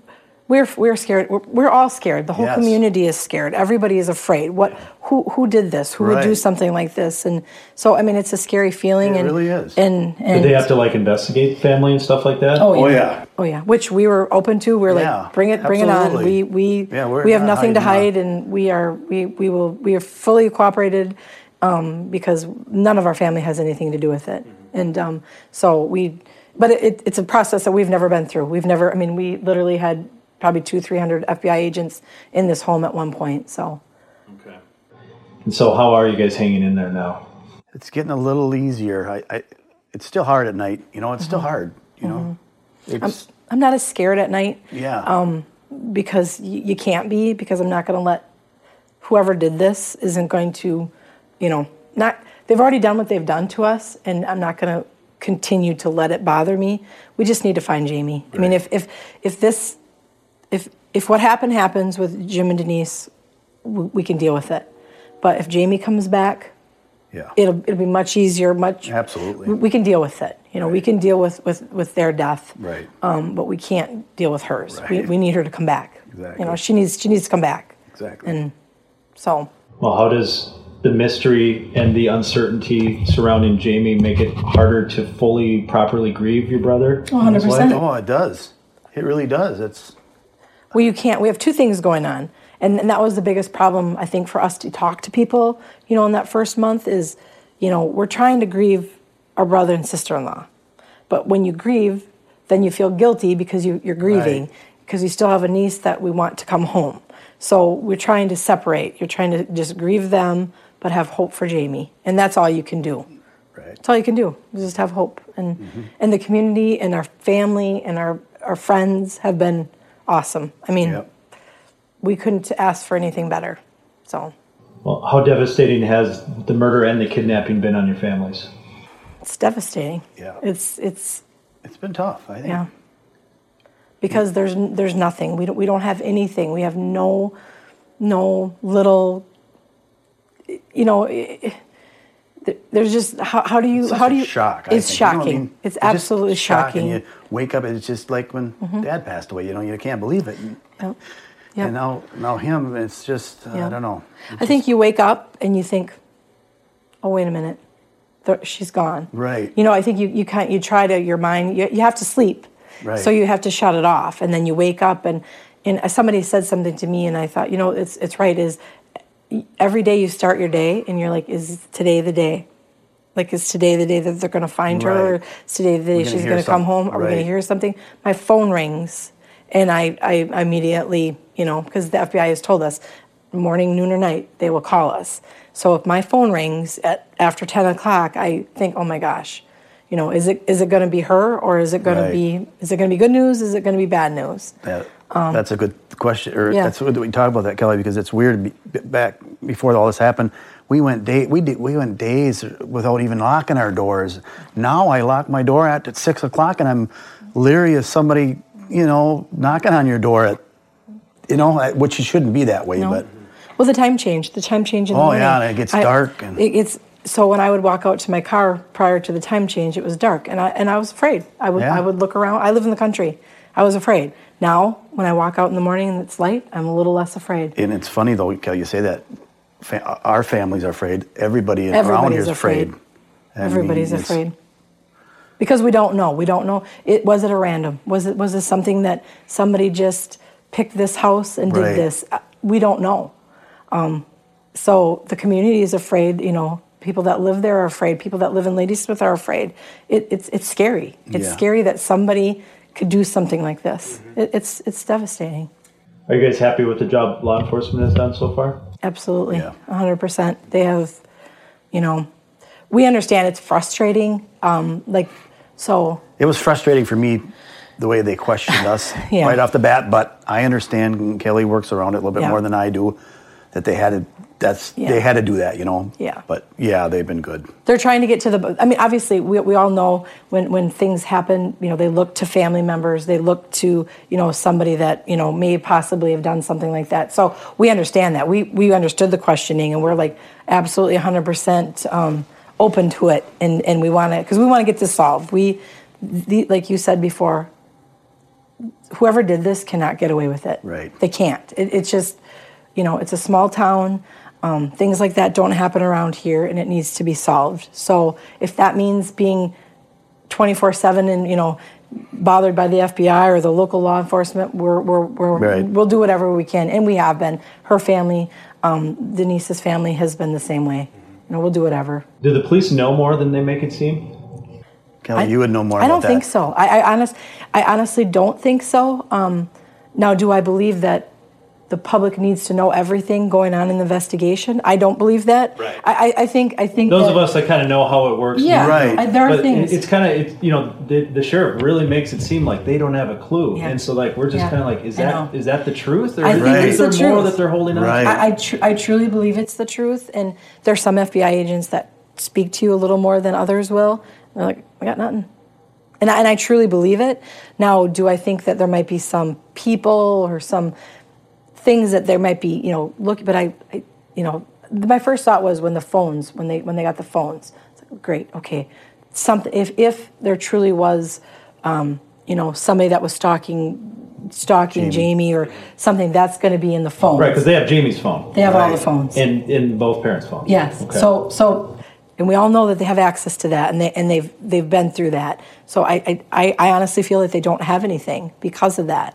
Speaker 4: we're we're scared. We're, we're all scared. The whole
Speaker 10: Yes.
Speaker 4: community is scared. Everybody is afraid. What? Who who did this? Who would do something like this? And so I mean, it's a scary feeling.
Speaker 10: It
Speaker 4: and,
Speaker 10: really is.
Speaker 4: And
Speaker 2: Did
Speaker 4: and
Speaker 2: they have to like investigate family and stuff like that?
Speaker 4: Oh yeah. Oh yeah, which we were open to. We are
Speaker 10: Yeah,
Speaker 4: like, bring it, bring it on. We we
Speaker 10: Yeah, we're
Speaker 4: have nothing to
Speaker 10: hiding
Speaker 4: hide, and we are we we will we are fully cooperated um, because none of our family has anything to do with it, and um, so we. But it, it's a process that we've never been through. We've never. I mean, we literally had probably two, three hundred FBI agents in this home at one point. So Okay.
Speaker 2: And so, how are you guys hanging in there now?
Speaker 10: it's getting a little easier. I, I it's still hard at night. You know, it's still
Speaker 4: Mhm.
Speaker 10: hard. You know,
Speaker 4: I'm, I'm not as scared at night.
Speaker 10: yeah.
Speaker 4: Um, because y- you can't be because I'm not going to let whoever did this isn't going to, you know, not they've already done what they've done to us, and I'm not going to continue to let it bother me. We just need to find Jayme. I mean, if if if this if if what happened happens with Jim and Denise, we, we can deal with it. But if Jayme comes back,
Speaker 10: yeah,
Speaker 4: it'll it'll be much easier. Much
Speaker 10: absolutely.
Speaker 4: we, we can deal with it. You know, we can deal with with with their death.
Speaker 10: Right.
Speaker 4: Um, but we can't deal with hers. We,
Speaker 10: Right.
Speaker 4: we need her to come back.
Speaker 10: Exactly.
Speaker 4: You know, she needs she needs to come back.
Speaker 10: Exactly.
Speaker 4: And so
Speaker 2: Well, how does the mystery and the uncertainty surrounding Jayme make it harder to fully, properly grieve your brother?
Speaker 4: Oh, 100%.
Speaker 10: Oh, it does. It really does. It's
Speaker 4: well, you can't. We have two things going on, and, and that was the biggest problem I think for us to talk to people. You know, in that first month is, you know, we're trying to grieve our brother and sister-in-law, but when you grieve, then you feel guilty because you, you're grieving
Speaker 10: Right.
Speaker 4: because you still have a niece that we want to come home. So we're trying to separate. You're trying to just grieve them, but have hope for Jayme, and that's all you can do.
Speaker 10: Right.
Speaker 4: That's all you can do. is Just have hope, and
Speaker 10: Mm-hmm.
Speaker 4: and the community and our family and our our friends have been awesome. I mean,
Speaker 10: Yep.
Speaker 4: We couldn't ask for anything better. So
Speaker 2: Well, how devastating has the murder and the kidnapping been on your families?
Speaker 4: it's devastating.
Speaker 10: Yeah.
Speaker 4: It's it's
Speaker 10: it's been tough. I think.
Speaker 4: yeah. Because there's there's nothing. We don't we don't have anything. We have no no little. You know. there's just how, how do you
Speaker 10: It's
Speaker 4: how do you
Speaker 10: shock? I
Speaker 4: it's
Speaker 10: think. You know I
Speaker 4: shocking
Speaker 10: mean?
Speaker 4: it's
Speaker 10: It's just
Speaker 4: absolutely
Speaker 10: shock,
Speaker 4: shocking
Speaker 10: And you wake up, it's just like when
Speaker 4: Mhm.
Speaker 10: Dad passed away. You know, you can't believe it.
Speaker 4: Yep. Yep.
Speaker 10: and now, now him, it's just uh,
Speaker 4: Yeah.
Speaker 10: I don't know.
Speaker 4: I think you wake up and you think, oh wait a minute, she's gone.
Speaker 10: Right.
Speaker 4: You know, I think you you can't you try to your mind you, you have to sleep,
Speaker 10: Right.
Speaker 4: so you have to shut it off, and then you wake up and and somebody said something to me, and I thought, you know, it's it's right. Is every day you start your day, and you're like, is today the day? Like, is today the day that they're going to find her? Or
Speaker 10: Right.
Speaker 4: is today the day she's going to come home? Are we going to hear something? My phone rings, and I, I immediately, you know, because the FBI has told us morning, noon, or night, they will call us. So if my phone rings at after 10 o'clock, I think, oh my gosh, you know, is it is it going to be her or is it going
Speaker 10: Right.
Speaker 4: to be is it going to be good news? Is it going to be bad news?
Speaker 10: That,
Speaker 4: Um,
Speaker 10: that's a good question, or
Speaker 4: yeah.
Speaker 10: that's good that we talk about that, Kelly, because it's weird. Back before all this happened, we went day we did we went days without even locking our doors. Now I lock my door at, at six o'clock, and I'm leery of somebody, you know, knocking on your door at, you know, at- which it shouldn't be that way,
Speaker 4: No.
Speaker 10: but
Speaker 4: Well, the time change, the time change in the
Speaker 10: Oh,
Speaker 4: morning.
Speaker 10: yeah, and it gets dark and-
Speaker 4: it gets so when I would walk out to my car prior to the time change, it was dark, and I and I was afraid. I would
Speaker 10: Yeah.
Speaker 4: I would look around. I live in the country. I was afraid. Now, when I walk out in the morning and it's light, I'm a little less afraid.
Speaker 10: and it's funny though, Kelly, you say that. Fa- our families are afraid. Everybody around here
Speaker 4: Everybody's
Speaker 10: is afraid.
Speaker 4: afraid.
Speaker 10: I mean,
Speaker 4: Everybody's
Speaker 10: it's-
Speaker 4: afraid because we don't know. We don't know. It was it a random? Was it was this something that somebody just picked this house and did this? Uh, We don't know. Um, so the community is afraid. You know, people that live there are afraid. People that live in Ladysmith are afraid. It, it's it's scary. It's
Speaker 2: Yeah.
Speaker 4: scary that somebody could do something like this. It, it's it's devastating.
Speaker 2: Are you guys happy with the job law enforcement has done so far?
Speaker 4: Absolutely, a 100%. They have, you know, we understand it's frustrating. Um, like, so,
Speaker 10: It was frustrating for me the way they questioned us
Speaker 4: Yeah.
Speaker 10: right off the bat, but I understand Kelly works around it a little bit
Speaker 4: Yeah.
Speaker 10: more than I do. That they had to that's
Speaker 4: Yeah.
Speaker 10: they had to do that, you know.
Speaker 4: Yeah.
Speaker 10: But yeah, they've been good.
Speaker 4: they're trying to get to the, I mean, obviously, we, we all know when, when things happen, you know, they look to family members, they look to, you know, somebody that, you know, may possibly have done something like that. So we understand that. We, we understood the questioning and we're like absolutely 100% um, open to it. And, and we want to, because we want to get this solved. We, the, like you said before, whoever did this cannot get away with it.
Speaker 10: Right.
Speaker 4: They can't. It, it's just, you know, it's a small town. Um, things like that don't happen around here, and it needs to be solved. So if that means being 24/7 and you know bothered by the FBI or the local law enforcement, we're, we're, we're
Speaker 10: Right.
Speaker 4: we'll do whatever we can, and we have been. Her family, um, Denise's family, has been the same way. You know, we'll do whatever.
Speaker 2: Do the police know more than they make it seem?
Speaker 10: Kelly, you would know more
Speaker 4: I
Speaker 10: about
Speaker 4: don't
Speaker 10: that.
Speaker 4: think so. I, I honest, I honestly don't think so. Um, now, do I believe that the public needs to know everything going on in the investigation. I don't believe that.
Speaker 2: Right.
Speaker 4: I, I, I think I think
Speaker 2: Those
Speaker 4: that,
Speaker 2: of us that kind of know how it works,
Speaker 4: Yeah,
Speaker 10: Right.
Speaker 4: I- there are
Speaker 2: but
Speaker 4: things.
Speaker 2: it's kind of it's you know the, the sheriff really makes it seem like they don't have a clue,
Speaker 4: Yeah.
Speaker 2: and so like we're just
Speaker 4: Yeah.
Speaker 2: kind of like, is
Speaker 4: that is
Speaker 2: that
Speaker 4: know.
Speaker 2: is that the truth, or
Speaker 4: I
Speaker 2: is,
Speaker 4: think
Speaker 2: is
Speaker 10: it's
Speaker 2: there
Speaker 4: the
Speaker 2: more
Speaker 4: truth.
Speaker 2: that they're holding on?
Speaker 10: Right.
Speaker 4: I, I, tr- I truly believe it's the truth, and there's some FBI agents that speak to you a little more than others will. They're like, I got nothing. And I, and I truly believe it. Now, do I think that there might be some people or some things that there might be, you know, look, but I, I you know, my first thought was when the phones, when they when they got the phones, it's like, great, okay, something. If if there truly was, um, you know, somebody that was stalking stalking Jayme, or something, that's going to be in the phone.
Speaker 2: Right, because they have Jayme's phone.
Speaker 4: They have all the phones.
Speaker 2: in in both parents' phones.
Speaker 4: Yes.
Speaker 2: Okay.
Speaker 4: So so, and we all know that they have access to that, and they and they've they've been through that. So I, I- I honestly feel that they don't have anything because of that.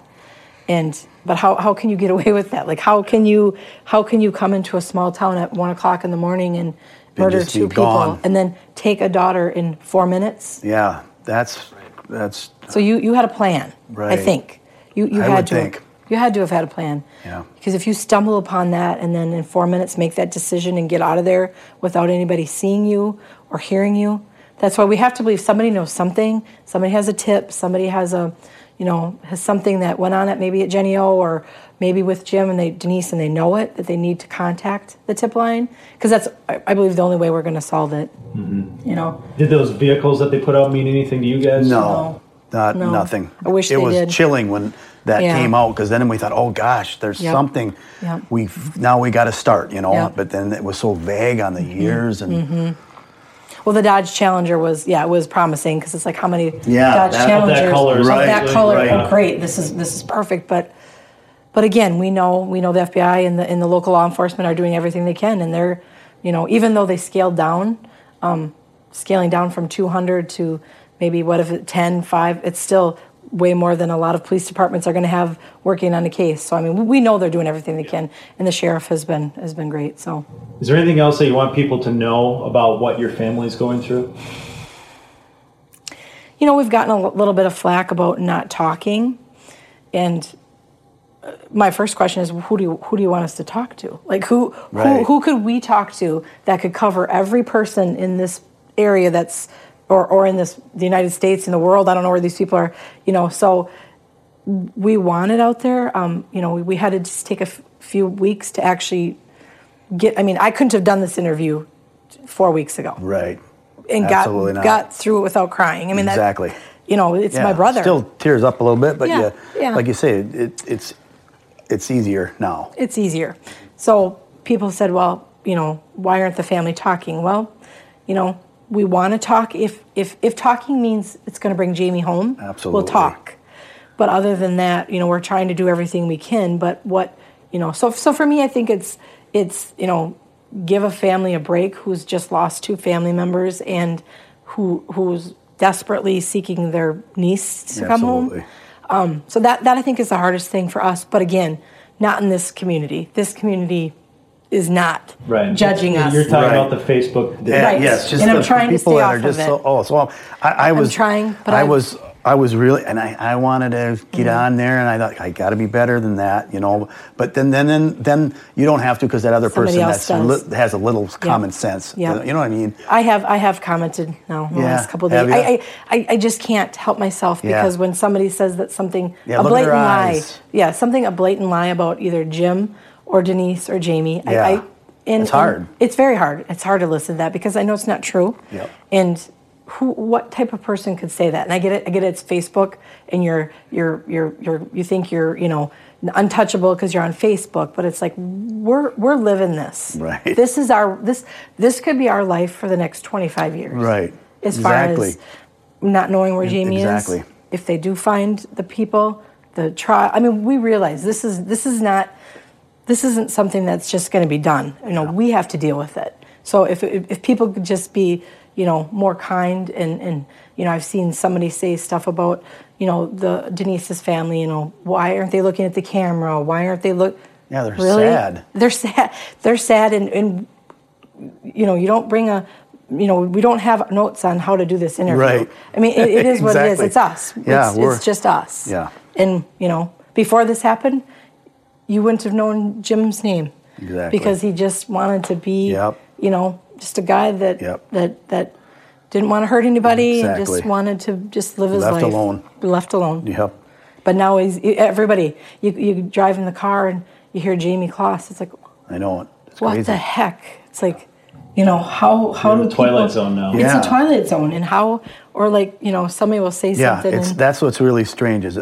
Speaker 4: And but how, how can you get away with that? Like how can you how can you come into a small town at one o'clock in the morning and murder two people
Speaker 10: gone.
Speaker 4: and then take a daughter in four minutes?
Speaker 10: Yeah, that's that's
Speaker 4: So you, you had a plan,
Speaker 10: right I
Speaker 4: think. You you
Speaker 10: I
Speaker 4: had
Speaker 10: would
Speaker 4: to
Speaker 10: think.
Speaker 4: you had to have had a plan.
Speaker 10: Yeah.
Speaker 4: Because if you stumble upon that and then in four minutes make that decision and get out of there without anybody seeing you or hearing you, that's why we have to believe somebody knows something. Somebody has a tip. Somebody has a, you know, has something that went on at maybe at Jennie-O or maybe with Jim and they Denise and they know it that they need to contact the tip line because that's I, I believe the only way we're going to solve it.
Speaker 10: Mm-hmm.
Speaker 4: You know.
Speaker 2: Did those vehicles that they put out mean anything to you guys?
Speaker 10: no, not
Speaker 4: No.
Speaker 10: nothing.
Speaker 4: I wish
Speaker 10: it
Speaker 4: they
Speaker 10: was
Speaker 4: did.
Speaker 10: chilling when that
Speaker 4: Yeah.
Speaker 10: came out because then we thought, oh gosh, there's
Speaker 4: Yep.
Speaker 10: something.
Speaker 4: Yep.
Speaker 10: We now we got to start, you know.
Speaker 4: Yep.
Speaker 10: But then it was so vague on the
Speaker 4: Mm-hmm.
Speaker 10: years and
Speaker 4: Well, the Dodge Challenger was yeah, it was promising because it's like how many
Speaker 10: Yeah,
Speaker 4: Dodge
Speaker 10: that- of that
Speaker 4: Challengers
Speaker 2: color,
Speaker 4: of
Speaker 10: right,
Speaker 4: that color?
Speaker 10: right.
Speaker 4: Oh, great! This is this is perfect. But but again, we know we know the FBI and the and the local law enforcement are doing everything they can, and they're you know even though they scaled down, um, scaling down from 200 to maybe what if it 10, 5, it's still way more than a lot of police departments are going to have working on a case. So I mean, we know they're doing everything they can, and the sheriff has been has been great. So.
Speaker 2: Is there anything else that you want people to know about what your family's going through?
Speaker 4: you know, we've gotten a little bit of flack about not talking, and uh, my first question is, who do you, who do you want us to talk to? Like, who who who could we talk to that could cover every person in this area that's or or in this the United States in the world? I don't know where these people are. You know, so we want it out there. Um, you know, we, we had to just take a f- few weeks to actually get. I mean, I couldn't have done this interview four weeks ago
Speaker 10: right.
Speaker 4: and
Speaker 10: Absolutely
Speaker 4: got
Speaker 10: not.
Speaker 4: got through it without crying. I mean,
Speaker 10: Exactly.
Speaker 4: That, you know, it's
Speaker 10: Yeah,
Speaker 4: my brother.
Speaker 10: Still tears up a little bit, but
Speaker 4: Yeah,
Speaker 10: yeah,
Speaker 4: yeah.
Speaker 10: like you say, it, it, it's it's easier now.
Speaker 4: it's easier. So people said, well, you know, why aren't the family talking? Well, you know, we want to talk. If if if talking means it's going to bring Jayme home,
Speaker 10: Absolutely.
Speaker 4: we'll talk. But other than that, you know, we're trying to do everything we can. But what, you know, so so for me, I think it's it's you know, give a family a break who's just lost two family members and who who's desperately seeking their niece to come home.
Speaker 10: Absolutely.
Speaker 4: Um, so that that I think is the hardest thing for us. But again, not in this community. This community is not
Speaker 2: Right.
Speaker 4: judging us.
Speaker 2: You're talking
Speaker 10: Right.
Speaker 2: about the Facebook.
Speaker 10: Yeah,
Speaker 4: Right.
Speaker 10: yes, just
Speaker 4: And I'm
Speaker 10: the
Speaker 4: trying to
Speaker 10: people
Speaker 4: stay
Speaker 10: that
Speaker 4: off
Speaker 10: are
Speaker 4: of
Speaker 10: just
Speaker 4: it.
Speaker 10: so. Oh, so I, I was
Speaker 4: trying, but
Speaker 10: I,
Speaker 4: I-
Speaker 10: was. I was really, and I, I wanted to
Speaker 4: Mm-hmm.
Speaker 10: get on there, and I thought I got to be better than that, you know. But then, then, then, then you don't have to because that other
Speaker 4: Somebody
Speaker 10: person
Speaker 4: else
Speaker 10: that's li- has a little common sense.
Speaker 4: Yeah.
Speaker 10: You know what I mean?
Speaker 4: I have I have commented now in the
Speaker 10: Yeah,
Speaker 4: last couple of days. I, I, I I just can't help myself
Speaker 10: Yeah.
Speaker 4: because when somebody says that something
Speaker 10: Yeah,
Speaker 4: a
Speaker 10: look at their
Speaker 4: blatant lie, yeah, something a blatant lie about either Jim or Denise or Jayme.
Speaker 10: Yeah.
Speaker 4: I, I, and,
Speaker 10: It's hard.
Speaker 4: and it's very hard. It's hard to listen to that because I know it's not true.
Speaker 10: Yep.
Speaker 4: And who, what type of person could say that? And I get it. I get it. It's Facebook, and you're, you're, you're, you're, you think you're, you know, untouchable because you're on Facebook. But it's like we're, we're living this.
Speaker 10: Right.
Speaker 4: This is our this, this could be our life for the next 25 years.
Speaker 10: Right.
Speaker 4: As
Speaker 10: Exactly.
Speaker 4: far as not knowing where Jayme is.
Speaker 10: Exactly.
Speaker 4: is. If they do find the people, the trial. I mean, we realize this is this is not this isn't something that's just going to be done. You know, we have to deal with it. So if, if people could just be, you know, more kind and and you know, I've seen somebody say stuff about, you know, the Denise's family. You know, why aren't they looking at the camera? Why aren't they look?
Speaker 10: Yeah, they're
Speaker 4: really?
Speaker 10: sad.
Speaker 4: They're sad. They're sad, and, and you know, you don't bring a. You know, we don't have notes on how to do this interview.
Speaker 10: Right.
Speaker 4: I mean, it, it is what it is. It's us.
Speaker 10: Yeah,
Speaker 4: it's, it's just us.
Speaker 10: Yeah.
Speaker 4: And you know, before this happened, you wouldn't have known Jim's name
Speaker 10: Exactly.
Speaker 4: because he just wanted to be,
Speaker 10: Yep.
Speaker 4: you know, just a guy that
Speaker 10: Yep.
Speaker 4: that that didn't want to hurt anybody and just wanted to just live his
Speaker 10: Left
Speaker 4: life.
Speaker 10: alone.
Speaker 4: Left alone.
Speaker 10: Yep.
Speaker 4: But now he's everybody. You you drive in the car and you hear Jayme Closs. It's like
Speaker 10: I know it. It's
Speaker 4: what
Speaker 10: crazy.
Speaker 4: the heck? It's like, you know, how how
Speaker 2: You're in
Speaker 4: do
Speaker 2: the twilight
Speaker 4: people,
Speaker 2: zone now. Yeah.
Speaker 4: It's
Speaker 10: Yeah.
Speaker 4: a twilight zone, and how or like you know somebody will say
Speaker 10: Yeah,
Speaker 4: something.
Speaker 10: it's that's what's really strange is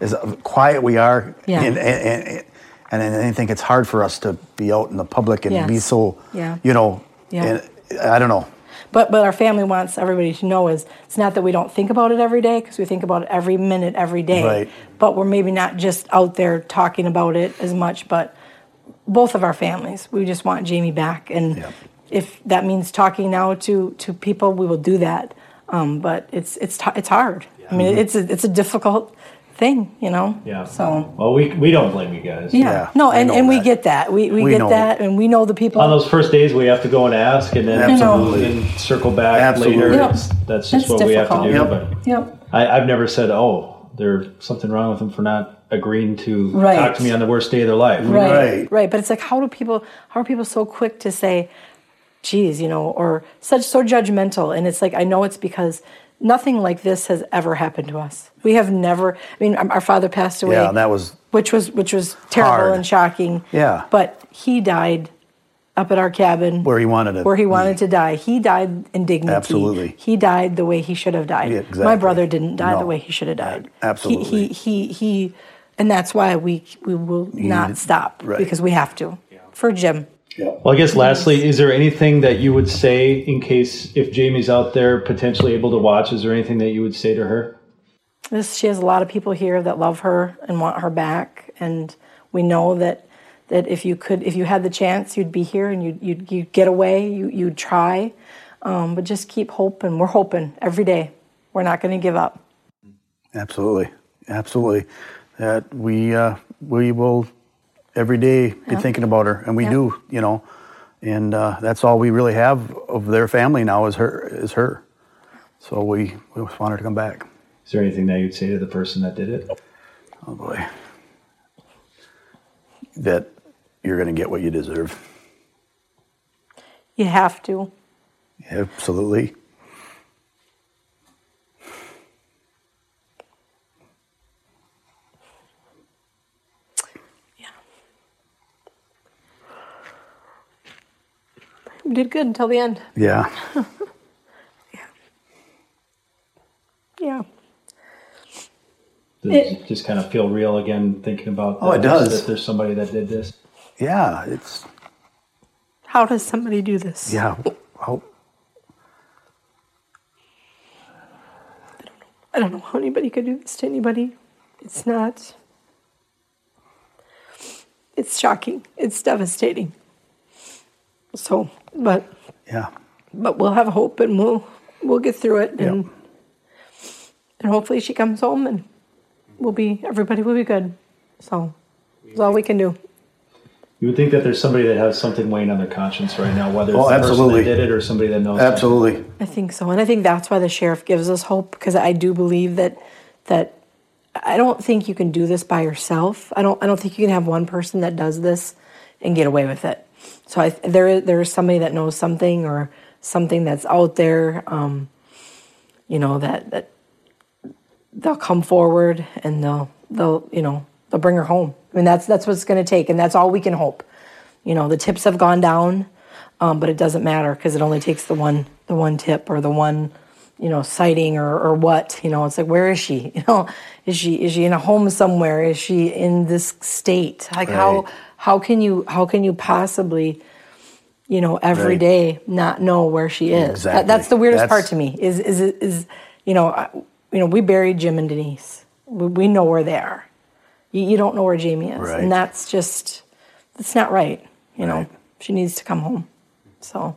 Speaker 10: is quiet we are,
Speaker 4: Yeah.
Speaker 10: and, and, and, and I think it's hard for us to be out in the public and be so,
Speaker 4: Yeah.
Speaker 10: you know,
Speaker 4: Yeah.
Speaker 10: and I don't know.
Speaker 4: But but our family wants everybody to know is it's not that we don't think about it every day because we think about it every minute every day.
Speaker 10: Right.
Speaker 4: But we're maybe not just out there talking about it as much. But both of our families, we just want Jayme back, and
Speaker 10: Yep.
Speaker 4: if that means talking now to to people, we will do that. Um, but it's it's it's hard. I mean, it's a, it's a difficult thing, you know.
Speaker 2: Yeah.
Speaker 4: So.
Speaker 2: Well, we we don't blame you guys.
Speaker 4: Yeah.
Speaker 10: Yeah,
Speaker 4: no, and, and we
Speaker 10: that.
Speaker 4: get that. We, we,
Speaker 10: We
Speaker 4: get
Speaker 10: know.
Speaker 4: that, and we know the people.
Speaker 2: On those first days, we have to go and ask, and then
Speaker 10: Absolutely.
Speaker 2: and circle back
Speaker 10: Absolutely.
Speaker 2: later.
Speaker 4: Yep.
Speaker 2: It's, that's just
Speaker 4: It's
Speaker 2: what we have to do.
Speaker 4: difficult.
Speaker 2: But
Speaker 4: Yep.
Speaker 2: I, I've never said, "Oh, there's something wrong with them for not agreeing to
Speaker 4: Right.
Speaker 2: talk to me on the worst day of their life."
Speaker 4: Right,
Speaker 10: Right.
Speaker 4: right. But it's like, how do people? How are people so quick to say, "Geez," you know, or such so judgmental? And it's like, I know it's because nothing like this has ever happened to us. We have never. I mean, our our father passed away.
Speaker 10: Yeah, and that was
Speaker 4: which was which was terrible
Speaker 10: hard.
Speaker 4: and shocking.
Speaker 10: Yeah.
Speaker 4: But he died up at our cabin
Speaker 10: Where he wanted to
Speaker 4: Where he
Speaker 10: be.
Speaker 4: wanted to die. He died in dignity.
Speaker 10: Absolutely.
Speaker 4: He died the way he should have died.
Speaker 10: Yeah,
Speaker 4: My brother didn't die the way he should have died.
Speaker 10: Absolutely.
Speaker 4: He he he, he and that's why we we will not stop
Speaker 10: right.
Speaker 4: because we have to for Jim.
Speaker 2: Well, I guess lastly, is there anything that you would say in case if Jayme's out there potentially able to watch? Is there anything that you would say to her?
Speaker 4: This, she has a lot of people here that love her and want her back, and we know that that if you could, if you had the chance, you'd be here and you'd you'd, you'd get away, you you'd try, um, but just keep hoping. We're hoping every day. We're not going to give up.
Speaker 10: Absolutely, absolutely. That we uh, we will every day be
Speaker 4: Yeah.
Speaker 10: thinking about her, and we
Speaker 4: Yeah.
Speaker 10: do, you know, and uh, that's all we really have of their family now is her is her. So we we just want her to come back.
Speaker 2: Is there anything that you'd say to the person that did it?
Speaker 10: Oh boy, that you're going to get what you deserve.
Speaker 4: You have to.
Speaker 10: Absolutely.
Speaker 4: Did good until the end.
Speaker 10: Yeah.
Speaker 4: Yeah.
Speaker 2: Does it just kind of feel real again thinking about
Speaker 10: Oh, it does.
Speaker 2: that there's somebody that did this?
Speaker 10: Yeah. It's
Speaker 4: How does somebody do this?
Speaker 10: yeah. How,
Speaker 4: I don't know how anybody could do this to anybody. It's not. It's shocking. It's devastating. So, but
Speaker 10: yeah.
Speaker 4: but we'll have hope and we'll we'll get through it and and hopefully she comes home and we'll be everybody will be good. So that's all we can do.
Speaker 2: You would think that there's somebody that has something weighing on their conscience right now, whether it's
Speaker 10: Oh,
Speaker 2: the
Speaker 10: absolutely.
Speaker 2: person that did it or somebody that knows. something.
Speaker 10: Absolutely.
Speaker 4: I think so, and I think that's why the sheriff gives us hope because I do believe that that I don't think you can do this by yourself. I don't. I don't think you can have one person that does this and get away with it. So I, there there is somebody that knows something or something that's out there. Um, you know that that they'll come forward and they'll they'll you know they'll bring her home. I mean that's that's what it's going to take, and that's all we can hope. You know the tips have gone down, um, but it doesn't matter because it only takes the one the one tip or the one you know sighting or, or what you know it's like where is she you know is she is she in a home somewhere is she in this state like
Speaker 10: Right.
Speaker 4: how can you how can you possibly you know every
Speaker 10: Right.
Speaker 4: day not know where she is?
Speaker 10: Exactly.
Speaker 4: that, that's the weirdest
Speaker 10: That's-
Speaker 4: part to me is is is you know I, you know we buried Jim and Denise. We, we know where they are you, you don't know where Jayme is.
Speaker 10: Right.
Speaker 4: and that's just that's not right you know. She needs to come home. So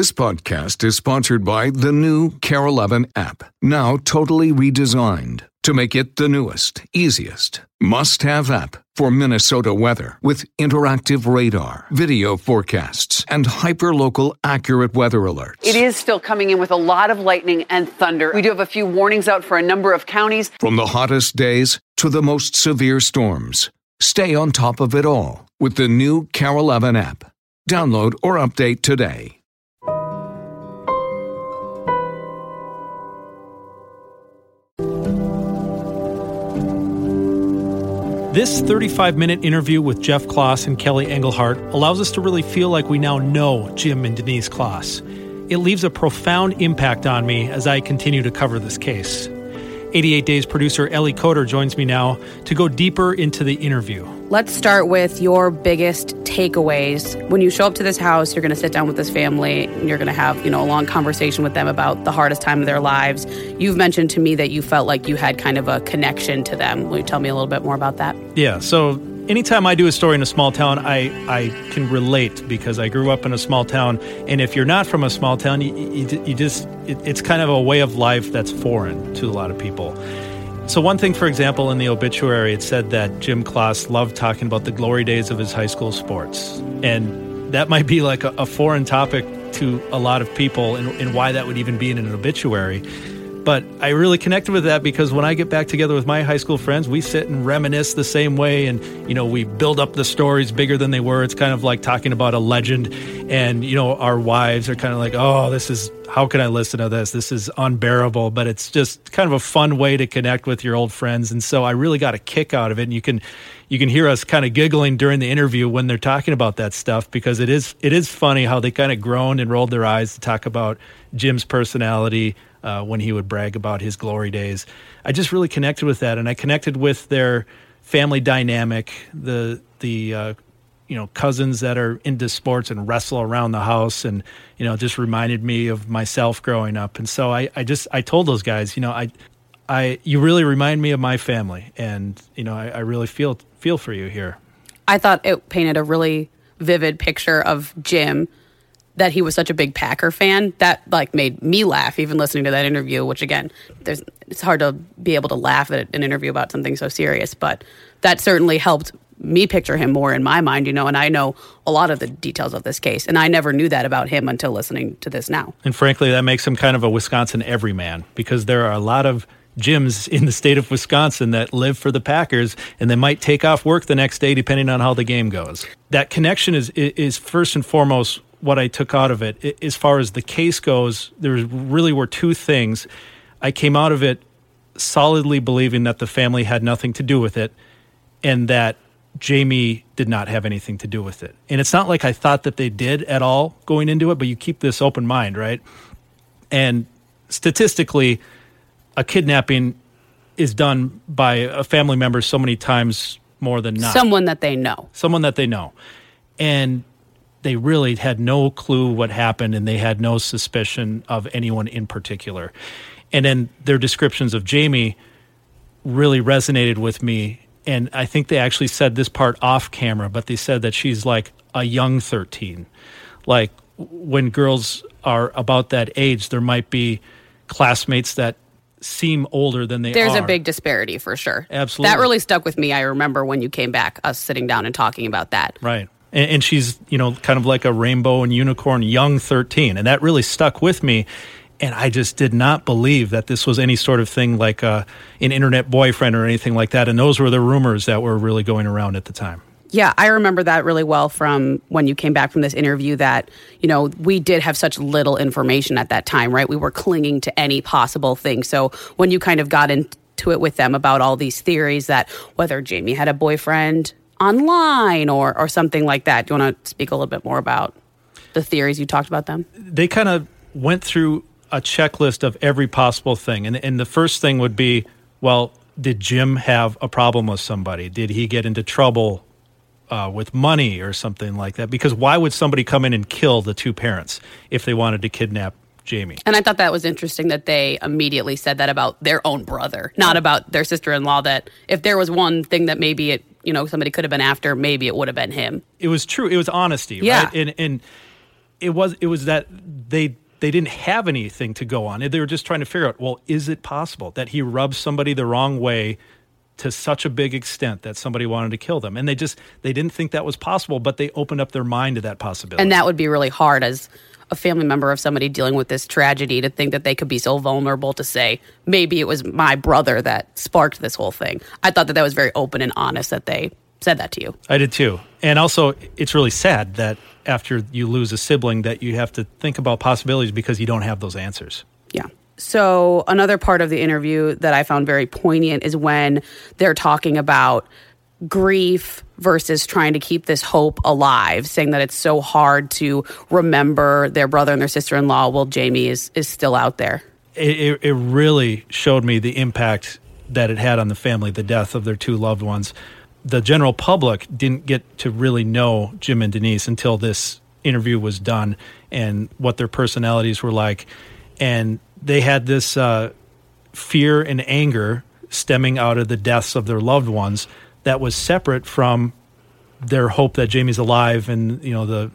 Speaker 11: This podcast is sponsored by the new KARE 11 app, now totally redesigned. to make it the newest, easiest, must have app for Minnesota weather with interactive radar, video forecasts, and hyperlocal accurate weather alerts.
Speaker 12: It is still coming in with a lot of lightning and thunder. We do have a few warnings out for a number of counties.
Speaker 11: From the hottest days to the most severe storms, stay on top of it all with the new KARE 11 app. Download or update today.
Speaker 2: This 35 minute interview with Jeff Closs and Kelly Engelhart allows us to really feel like we now know Jim and Denise Closs. It leaves a profound impact on me as I continue to cover this case. 88 Days producer Ellie Coder joins me now to go deeper into the interview.
Speaker 13: Let's start with your biggest takeaways. When you show up to this house, you're going to sit down with this family and you're going to have, you know, a long conversation with them about the hardest time of their lives. You've mentioned to me that you felt like you had kind of a connection to them. Will you tell me a little bit more about that?
Speaker 2: Yeah, so anytime I do a story in a small town, I, I can relate because I grew up in a small town. And if you're not from a small town, you, you, you just, it, it's kind of a way of life that's foreign to a lot of people. So, one thing, for example, in the obituary, it said that Jim Closs loved talking about the glory days of his high school sports. And that might be like a, a foreign topic to a lot of people and, and why that would even be in an obituary. But I really connected with that because when I get back together with my high school friends, we sit and reminisce the same way. And, you know, we build up the stories bigger than they were. It's kind of like talking about a legend. And, you know, our wives are kind of like, oh, this is, how can I listen to this? This is unbearable. But it's just kind of a fun way to connect with your old friends. And so I really got a kick out of it. And you can, you can hear us kind of giggling during the interview when they're talking about that stuff because it is, it is funny how they kind of groaned and rolled their eyes to talk about Jim's personality uh, when he would brag about his glory days. I just really connected with that, and I connected with their family dynamic, the the uh, you know cousins that are into sports and wrestle around the house, and you know just reminded me of myself growing up. And so I, I just I told those guys, you know, I I you really remind me of my family, and you know I, I really feel feel for you here.
Speaker 13: I thought it painted a really vivid picture of Jim that he was such a big Packer fan that like made me laugh even listening to that interview which again there's it's hard to be able to laugh at an interview about something so serious but that certainly helped me picture him more in my mind you know and I know a lot of the details of this case and I never knew that about him until listening to this now
Speaker 2: and frankly that makes him kind of a Wisconsin everyman because there are a lot of Jims in the state of Wisconsin that live for the Packers and they might take off work the next day depending on how the game goes. That connection is is first and foremost what I took out of it. As far as the case goes, there really were two things. I came out of it solidly believing that the family had nothing to do with it and that Jayme did not have anything to do with it. And it's not like I thought that they did at all going into it, but you keep this open mind, right? And statistically, a kidnapping is done by a family member so many times more than not.
Speaker 13: Someone that they know.
Speaker 2: Someone that they know. And they really had no clue what happened and they had no suspicion of anyone in particular. And then their descriptions of Jayme really resonated with me. And I think they actually said this part off camera, but they said that she's like a young 13. Like when girls are about that age, there might be classmates that seem older than they are
Speaker 13: There's
Speaker 2: are.
Speaker 13: a big disparity for sure.
Speaker 2: Absolutely.
Speaker 13: That really stuck with me. I remember when you came back, us sitting down and talking about that.
Speaker 2: Right and, and she's you know kind of like a rainbow and unicorn young 13 and that really stuck with me and I just did not believe that this was any sort of thing like uh, an internet boyfriend or anything like that. And those were the rumors that were really going around at the time.
Speaker 13: Yeah, I remember that really well from when you came back from this interview that, you know, we did have such little information at that time, right? We were clinging to any possible thing. So when you kind of got into it with them about all these theories that whether Jayme had a boyfriend online or or something like that. Do you want to speak a little bit more about the theories you talked about them?
Speaker 2: They kind of went through a checklist of every possible thing, and and the first thing would be, well, did Jim have a problem with somebody? Did he get into trouble uh, with money or something like that? Because why would somebody come in and kill the two parents if they wanted to kidnap Jayme.
Speaker 13: And I thought that was interesting that they immediately said that about their own brother, not about their sister in law. That if there was one thing that maybe it, you know, somebody could have been after, maybe it would have been him.
Speaker 2: It was true. It was honesty,
Speaker 13: yeah.
Speaker 2: right? And and it was it was that they they didn't have anything to go on. They were just trying to figure out, well, is it possible that he rubbed somebody the wrong way to such a big extent that somebody wanted to kill them? And they just they didn't think that was possible, but they opened up their mind to that possibility.
Speaker 13: And that would be really hard as a family member of somebody dealing with this tragedy to think that they could be so vulnerable to say maybe it was my brother that sparked this whole thing. I thought that that was very open and honest that they said that to you.
Speaker 2: I did too. And also it's really sad that after you lose a sibling that you have to think about possibilities because you don't have those answers.
Speaker 13: Yeah. So another part of the interview that I found very poignant is when they're talking about grief versus trying to keep this hope alive, saying that it's so hard to remember their brother and their sister in law while Jayme is, is still out there.
Speaker 2: It, it, really showed me the impact that it had on the family, the death of their two loved ones. The general public didn't get to really know Jim and Denise until this interview was done and what their personalities were like. And they had this uh, fear and anger stemming out of the deaths of their loved ones that was separate from their hope that Jayme's alive and you know the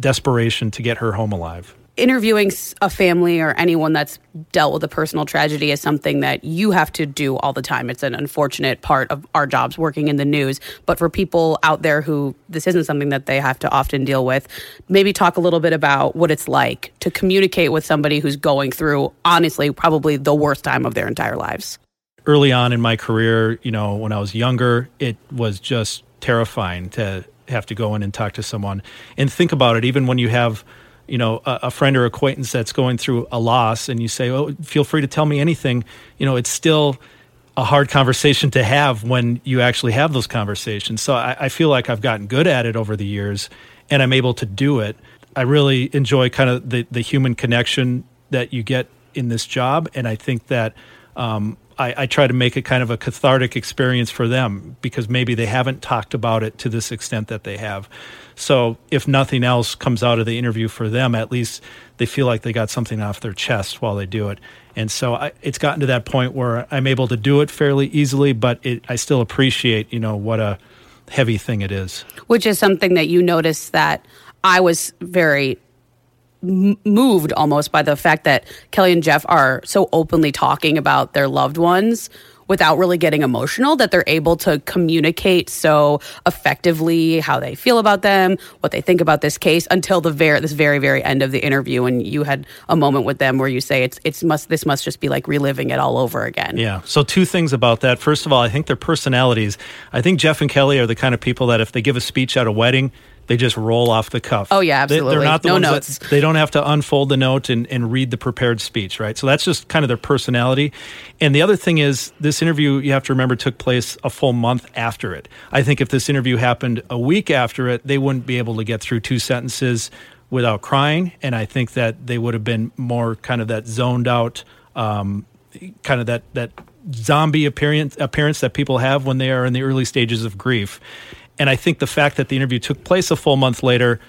Speaker 2: desperation to get her home alive.
Speaker 13: Interviewing a family or anyone that's dealt with a personal tragedy is something that you have to do all the time. It's an unfortunate part of our jobs working in the news. But for people out there who this isn't something that they have to often deal with, maybe talk a little bit about what it's like to communicate with somebody who's going through, honestly, probably the worst time of their entire lives
Speaker 2: early on in my career, you know, when I was younger, it was just terrifying to have to go in and talk to someone and think about it. Even when you have, you know, a, a, friend or acquaintance that's going through a loss, and you say, "Oh, feel free to tell me anything," you know, it's still a hard conversation to have when you actually have those conversations. So I, I feel like I've gotten good at it over the years, and I'm able to do it. I really enjoy kind of the the human connection that you get in this job, and I think that um, I, I, try to make it kind of a cathartic experience for them because maybe they haven't talked about it to this extent that they have. So if nothing else comes out of the interview for them, at least they feel like they got something off their chest while they do it. And so I, it's gotten to that point where I'm able to do it fairly easily, but it, I still appreciate, you know, what a heavy thing it is.
Speaker 13: Which is something that you notice that I was very moved almost by the fact that Kelly and Jeff are so openly talking about their loved ones without really getting emotional that they're able to communicate so effectively how they feel about them what they think about this case until the very this very very end of the interview and you had a moment with them where you say it's it's must this must just be like reliving it all over again.
Speaker 2: Yeah. So two things about that. First of all i think their personalities i think jeff and kelly are the kind of people that if they give a speech at a wedding they just roll off the cuff.
Speaker 13: Oh yeah, absolutely.
Speaker 2: They, are not the
Speaker 13: no
Speaker 2: ones
Speaker 13: notes.
Speaker 2: that they don't have to unfold the note and, and read the prepared speech, right? So that's just kind of their personality. And the other thing is, this interview you have to remember took place a full month after it. I think if this interview happened a week after it, they wouldn't be able to get through two sentences without crying, and I think that they would have been more kind of that zoned out, um, kind of that that zombie appearance appearance that people have when they are in the early stages of grief. And I think the fact that the interview took place a full month later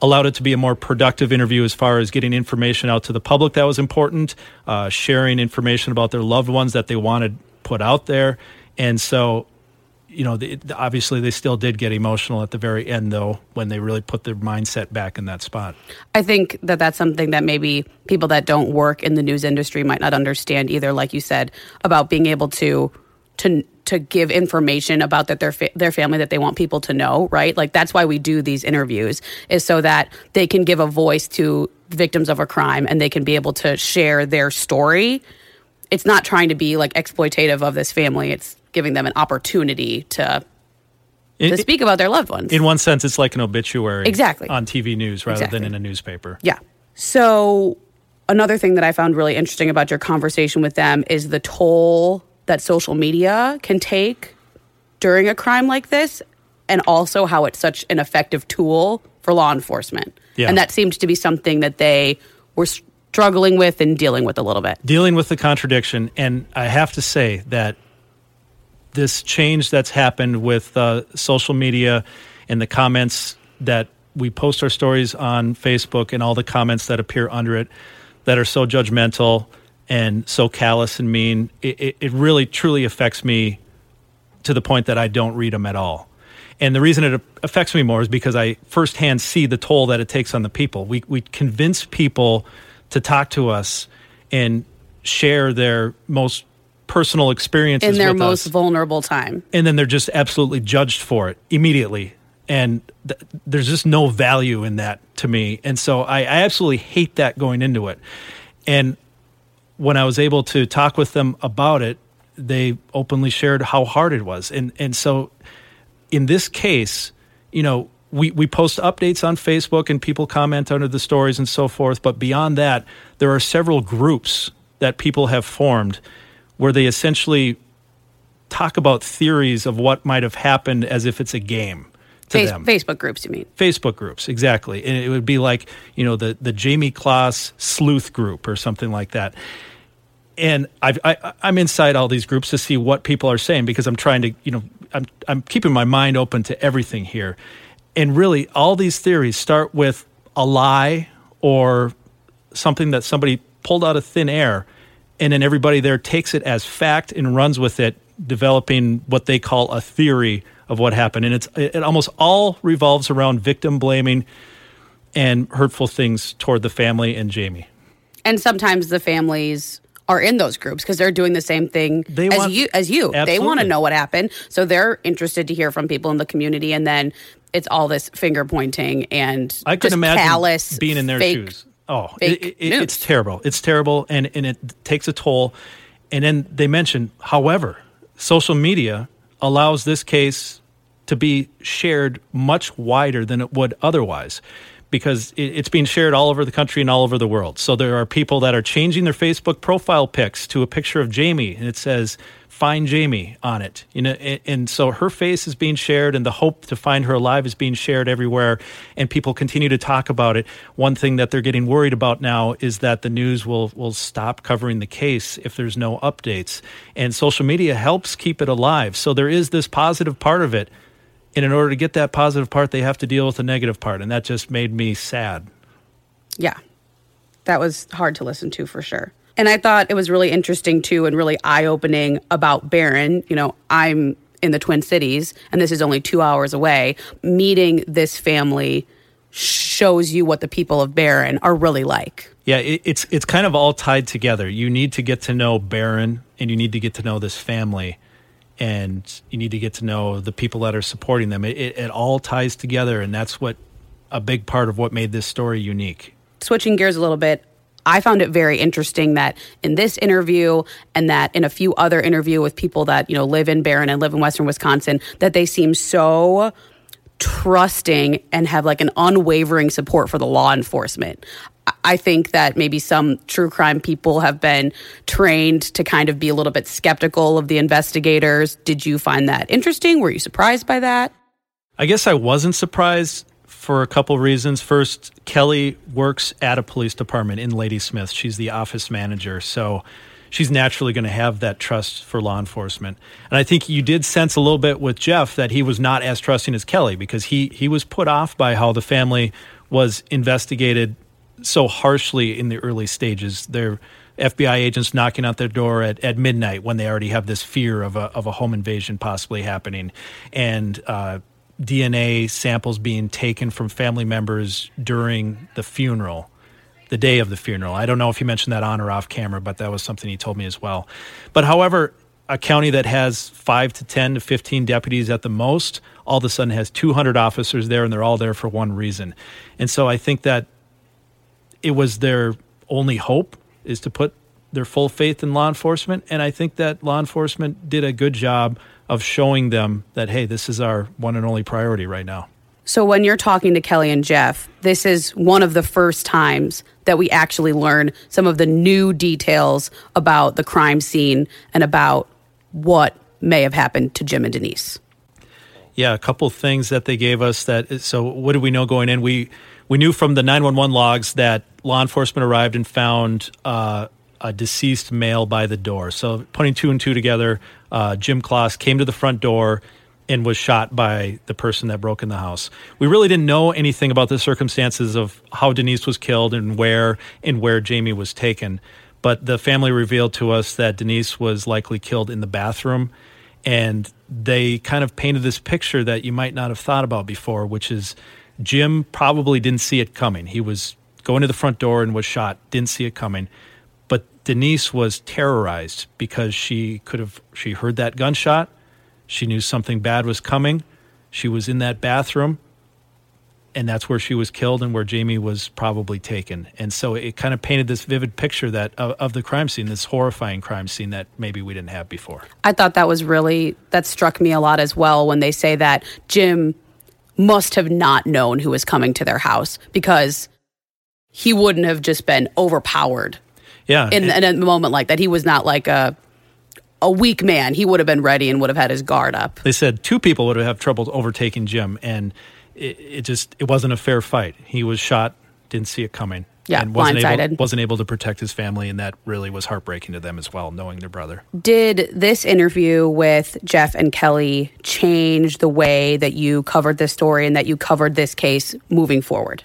Speaker 2: allowed it to be a more productive interview as far as getting information out to the public that was important, uh, sharing information about their loved ones that they wanted put out there. And so, you know, the, obviously they still did get emotional at the very end, though, when they really put their mindset back in that spot.
Speaker 13: I think that that's something that maybe people that don't work in the news industry might not understand either, like you said, about being able to to to give information about that their fa- their family that they want people to know, right? Like that's why we do these interviews is so that they can give a voice to victims of a crime and they can be able to share their story. It's not trying to be like exploitative of this family. It's giving them an opportunity to to speak about their loved ones.
Speaker 2: In one sense, it's like an obituary,
Speaker 13: exactly,
Speaker 2: on TV news rather
Speaker 13: exactly.
Speaker 2: than in a newspaper.
Speaker 13: Yeah. So another thing that I found really interesting about your conversation with them is the toll that social media can take during a crime like this and also how it's such an effective tool for law enforcement.
Speaker 2: Yeah.
Speaker 13: And that seemed to be something that they were struggling with and dealing with a little bit.
Speaker 2: Dealing with the contradiction. And I have to say that this change that's happened with uh, social media and the comments that we post our stories on Facebook and all the comments that appear under it that are so judgmental and so callous and mean, it, it, it really truly affects me to the point that I don't read them at all. And the reason it affects me more is because I firsthand see the toll that it takes on the people. We, we convince people to talk to us and share their most personal experiences
Speaker 13: in their most
Speaker 2: us.
Speaker 13: vulnerable time.
Speaker 2: and then they're just absolutely judged for it immediately and th- there's just no value in that to me and so I, I absolutely hate that going into it and when i was able to talk with them about it they openly shared how hard it was. And and so in this case you know we, we post updates on facebook and people comment under the stories and so forth. But beyond that there are several groups that people have formed where they essentially talk about theories of what might have happened as if it's a game to
Speaker 13: Face-
Speaker 2: them.
Speaker 13: Facebook groups, you mean?
Speaker 2: Facebook groups, exactly. And it would be like, you know, the, the Jayme Closs sleuth group or something like that. And I've, I, I'm inside all these groups to see what people are saying because I'm trying to, you know, I'm, I'm keeping my mind open to everything here. And really, all these theories start with a lie or something that somebody pulled out of thin air. And then everybody there takes it as fact and runs with it, developing what they call a theory of what happened. And it's, it almost all revolves around victim blaming and hurtful things toward the family and Jayme.
Speaker 13: And sometimes the families are in those groups because they're doing the same thing
Speaker 2: They
Speaker 13: as
Speaker 2: want-
Speaker 13: you as you. They want to know what happened. So they're interested to hear from people in the community and then it's all this finger pointing and
Speaker 2: I could imagine
Speaker 13: callous,
Speaker 2: being in their
Speaker 13: fake
Speaker 2: shoes. Oh, it, it, it's terrible. It's terrible, and and it takes a toll. And then they mention, however, social media allows this case to be shared much wider than it would otherwise. Because it's being shared all over the country and all over the world. So there are people that are changing their Facebook profile pics to a picture of Jayme, and it says "Find Jayme" on it. You know, and, so her face is being shared, and the hope to find her alive is being shared everywhere. And people continue to talk about it. One thing that they're getting worried about now is that the news will will stop covering the case if there's no updates. And social media helps keep it alive. So there is this positive part of it. And in order to get that positive part, they have to deal with the negative part. And that just made me sad.
Speaker 13: Yeah. That was hard to listen to for sure. And I thought it was really interesting too and really eye opening about Barron. You know, I'm in the Twin Cities and this is only two hours away. Meeting this family shows you what the people of Barron are really like.
Speaker 2: Yeah, it, it's it's kind of all tied together. You need to get to know Barron, and you need to get to know this family, and you need to get to know the people that are supporting them. It, it, it all ties together, and that's what a big part of what made this story unique.
Speaker 13: switching gears a little bit, I found it very interesting that in this interview and that in a few other interview with people that, you know, live in Barron and live in Western Wisconsin, that they seem so trusting and have like an unwavering support for the law enforcement. I- think that maybe some true crime people have been trained to kind of be a little bit skeptical of the investigators. Did you find that interesting? Were you surprised by that?
Speaker 2: I guess I wasn't surprised for a couple reasons. First, Kelly works at a police department in Ladysmith. She's the office manager, so she's naturally going to have that trust for law enforcement. And I think you did sense a little bit with Jeff that he was not as trusting as Kelly because he he was put off by how the family was investigated so harshly in the early stages. Their FBI agents knocking out their door at, at midnight when they already have this fear of a, of a home invasion possibly happening. And uh, DNA samples being taken from family members during the funeral, the day of the funeral. I don't know if he mentioned that on or off camera, but that was something he told me as well. But however, a county that has five to 10 to 15 deputies at the most, all of a sudden has 200 officers there, and they're all there for one reason. And so I think that it was their only hope is to put their full faith in law enforcement. And I think that law enforcement did a good job of showing them that, hey, this is our one and only priority right now.
Speaker 13: So when you're talking to Kelly and Jeff, this is one of the first times that we actually learn some of the new details about the crime scene and about what may have happened to Jim and Denise.
Speaker 2: Yeah, a couple things that they gave us that so what did we know going in? We we knew from the 911 logs that law enforcement arrived and found uh, a deceased male by the door. So putting two and two together, uh, Jim Closs came to the front door and was shot by the person that broke in the house. We really didn't know anything about the circumstances of how Denise was killed and where and where Jayme was taken. But the family revealed to us that Denise was likely killed in the bathroom and they kind of painted this picture that you might not have thought about before, which is Jim probably didn't see it coming. He was going to the front door and was shot. Didn't see it coming. But Denise was terrorized because she could have she heard that gunshot. She knew something bad was coming. She was in that bathroom and that's where she was killed and where Jayme was probably taken. And so it kind of painted this vivid picture that of, of, the crime scene, this horrifying crime scene that maybe we didn't have before.
Speaker 13: I thought that was really that struck me a lot as well when they say that Jim must have not known who was coming to their house because he wouldn't have just been overpowered.
Speaker 2: Yeah.
Speaker 13: In, in a moment like that, he was not like a a weak man. He would have been ready and would have had his guard up.
Speaker 2: They said two people would have had trouble overtaking Jim and it, it, just it wasn't a fair fight. He was shot, didn't see it coming.
Speaker 13: Yeah,
Speaker 2: and wasn't
Speaker 13: blindsided.
Speaker 2: able, wasn't able to protect his family, and that really was heartbreaking to them as well, knowing their brother.
Speaker 13: Did this interview with Jeff and Kelly change the way that you covered this story and that you covered this case moving forward?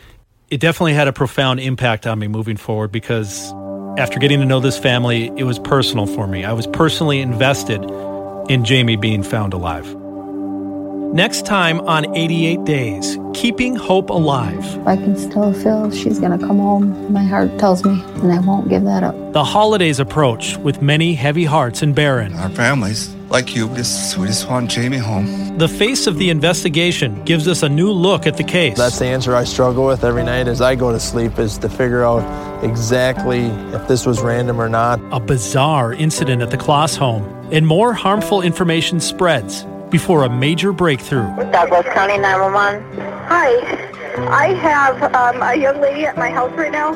Speaker 2: It definitely had a profound impact on me moving forward because after getting to know this family, it was personal for me. I was personally invested in Jayme being found alive. Next time on 88 Days, Keeping Hope Alive.
Speaker 14: I can still feel she's going to come home. My heart tells me, and I won't give that up.
Speaker 2: The holidays approach with many heavy hearts in Barron.
Speaker 15: Our families, like you, just, we just want Jayme home.
Speaker 2: The face of the investigation gives us a new look at the case.
Speaker 6: That's the answer I struggle with every night as I go to sleep is to figure out exactly if this was random or not.
Speaker 2: A bizarre incident at the Closs home, and more harmful information spreads before a major breakthrough.
Speaker 16: Douglas County 911. Hi, I have um, a young lady at my house right now.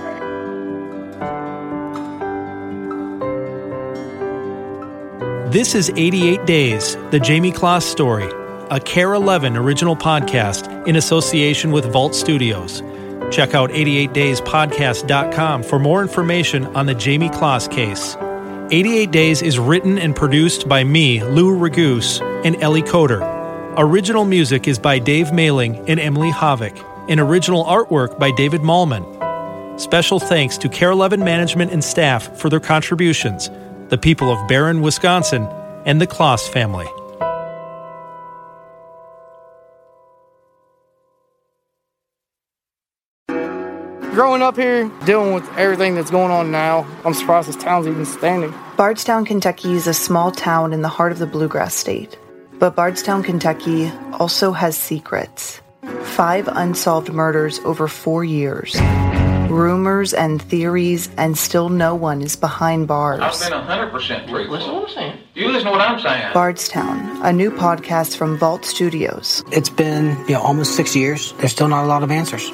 Speaker 2: This is 88 Days, the Jayme Closs story, a KARE 11 original podcast in association with Vault Studios. Check out 88dayspodcast.com for more information on the Jayme Closs case. 88 Days is written and produced by me, Lou Raguse, and Ellie Coder. Original music is by Dave Mailing and Emily Havik, and original artwork by David Malman. Special thanks to KARE 11 management and staff for their contributions, the people of Barron, Wisconsin, and the Closs family.
Speaker 17: Growing up here, dealing with everything that's going on now, I'm surprised this town's even standing.
Speaker 18: Bardstown, Kentucky is a small town in the heart of the Bluegrass State. But Bardstown, Kentucky also has secrets. Five unsolved murders over four years. Rumors and theories, and still no one is behind bars.
Speaker 19: I've been 100% truthful. Listen to what I'm saying. You listen to what I'm saying.
Speaker 18: Bardstown, a new podcast from Vault Studios.
Speaker 20: It's been, you know, almost six years. There's still not a lot of answers.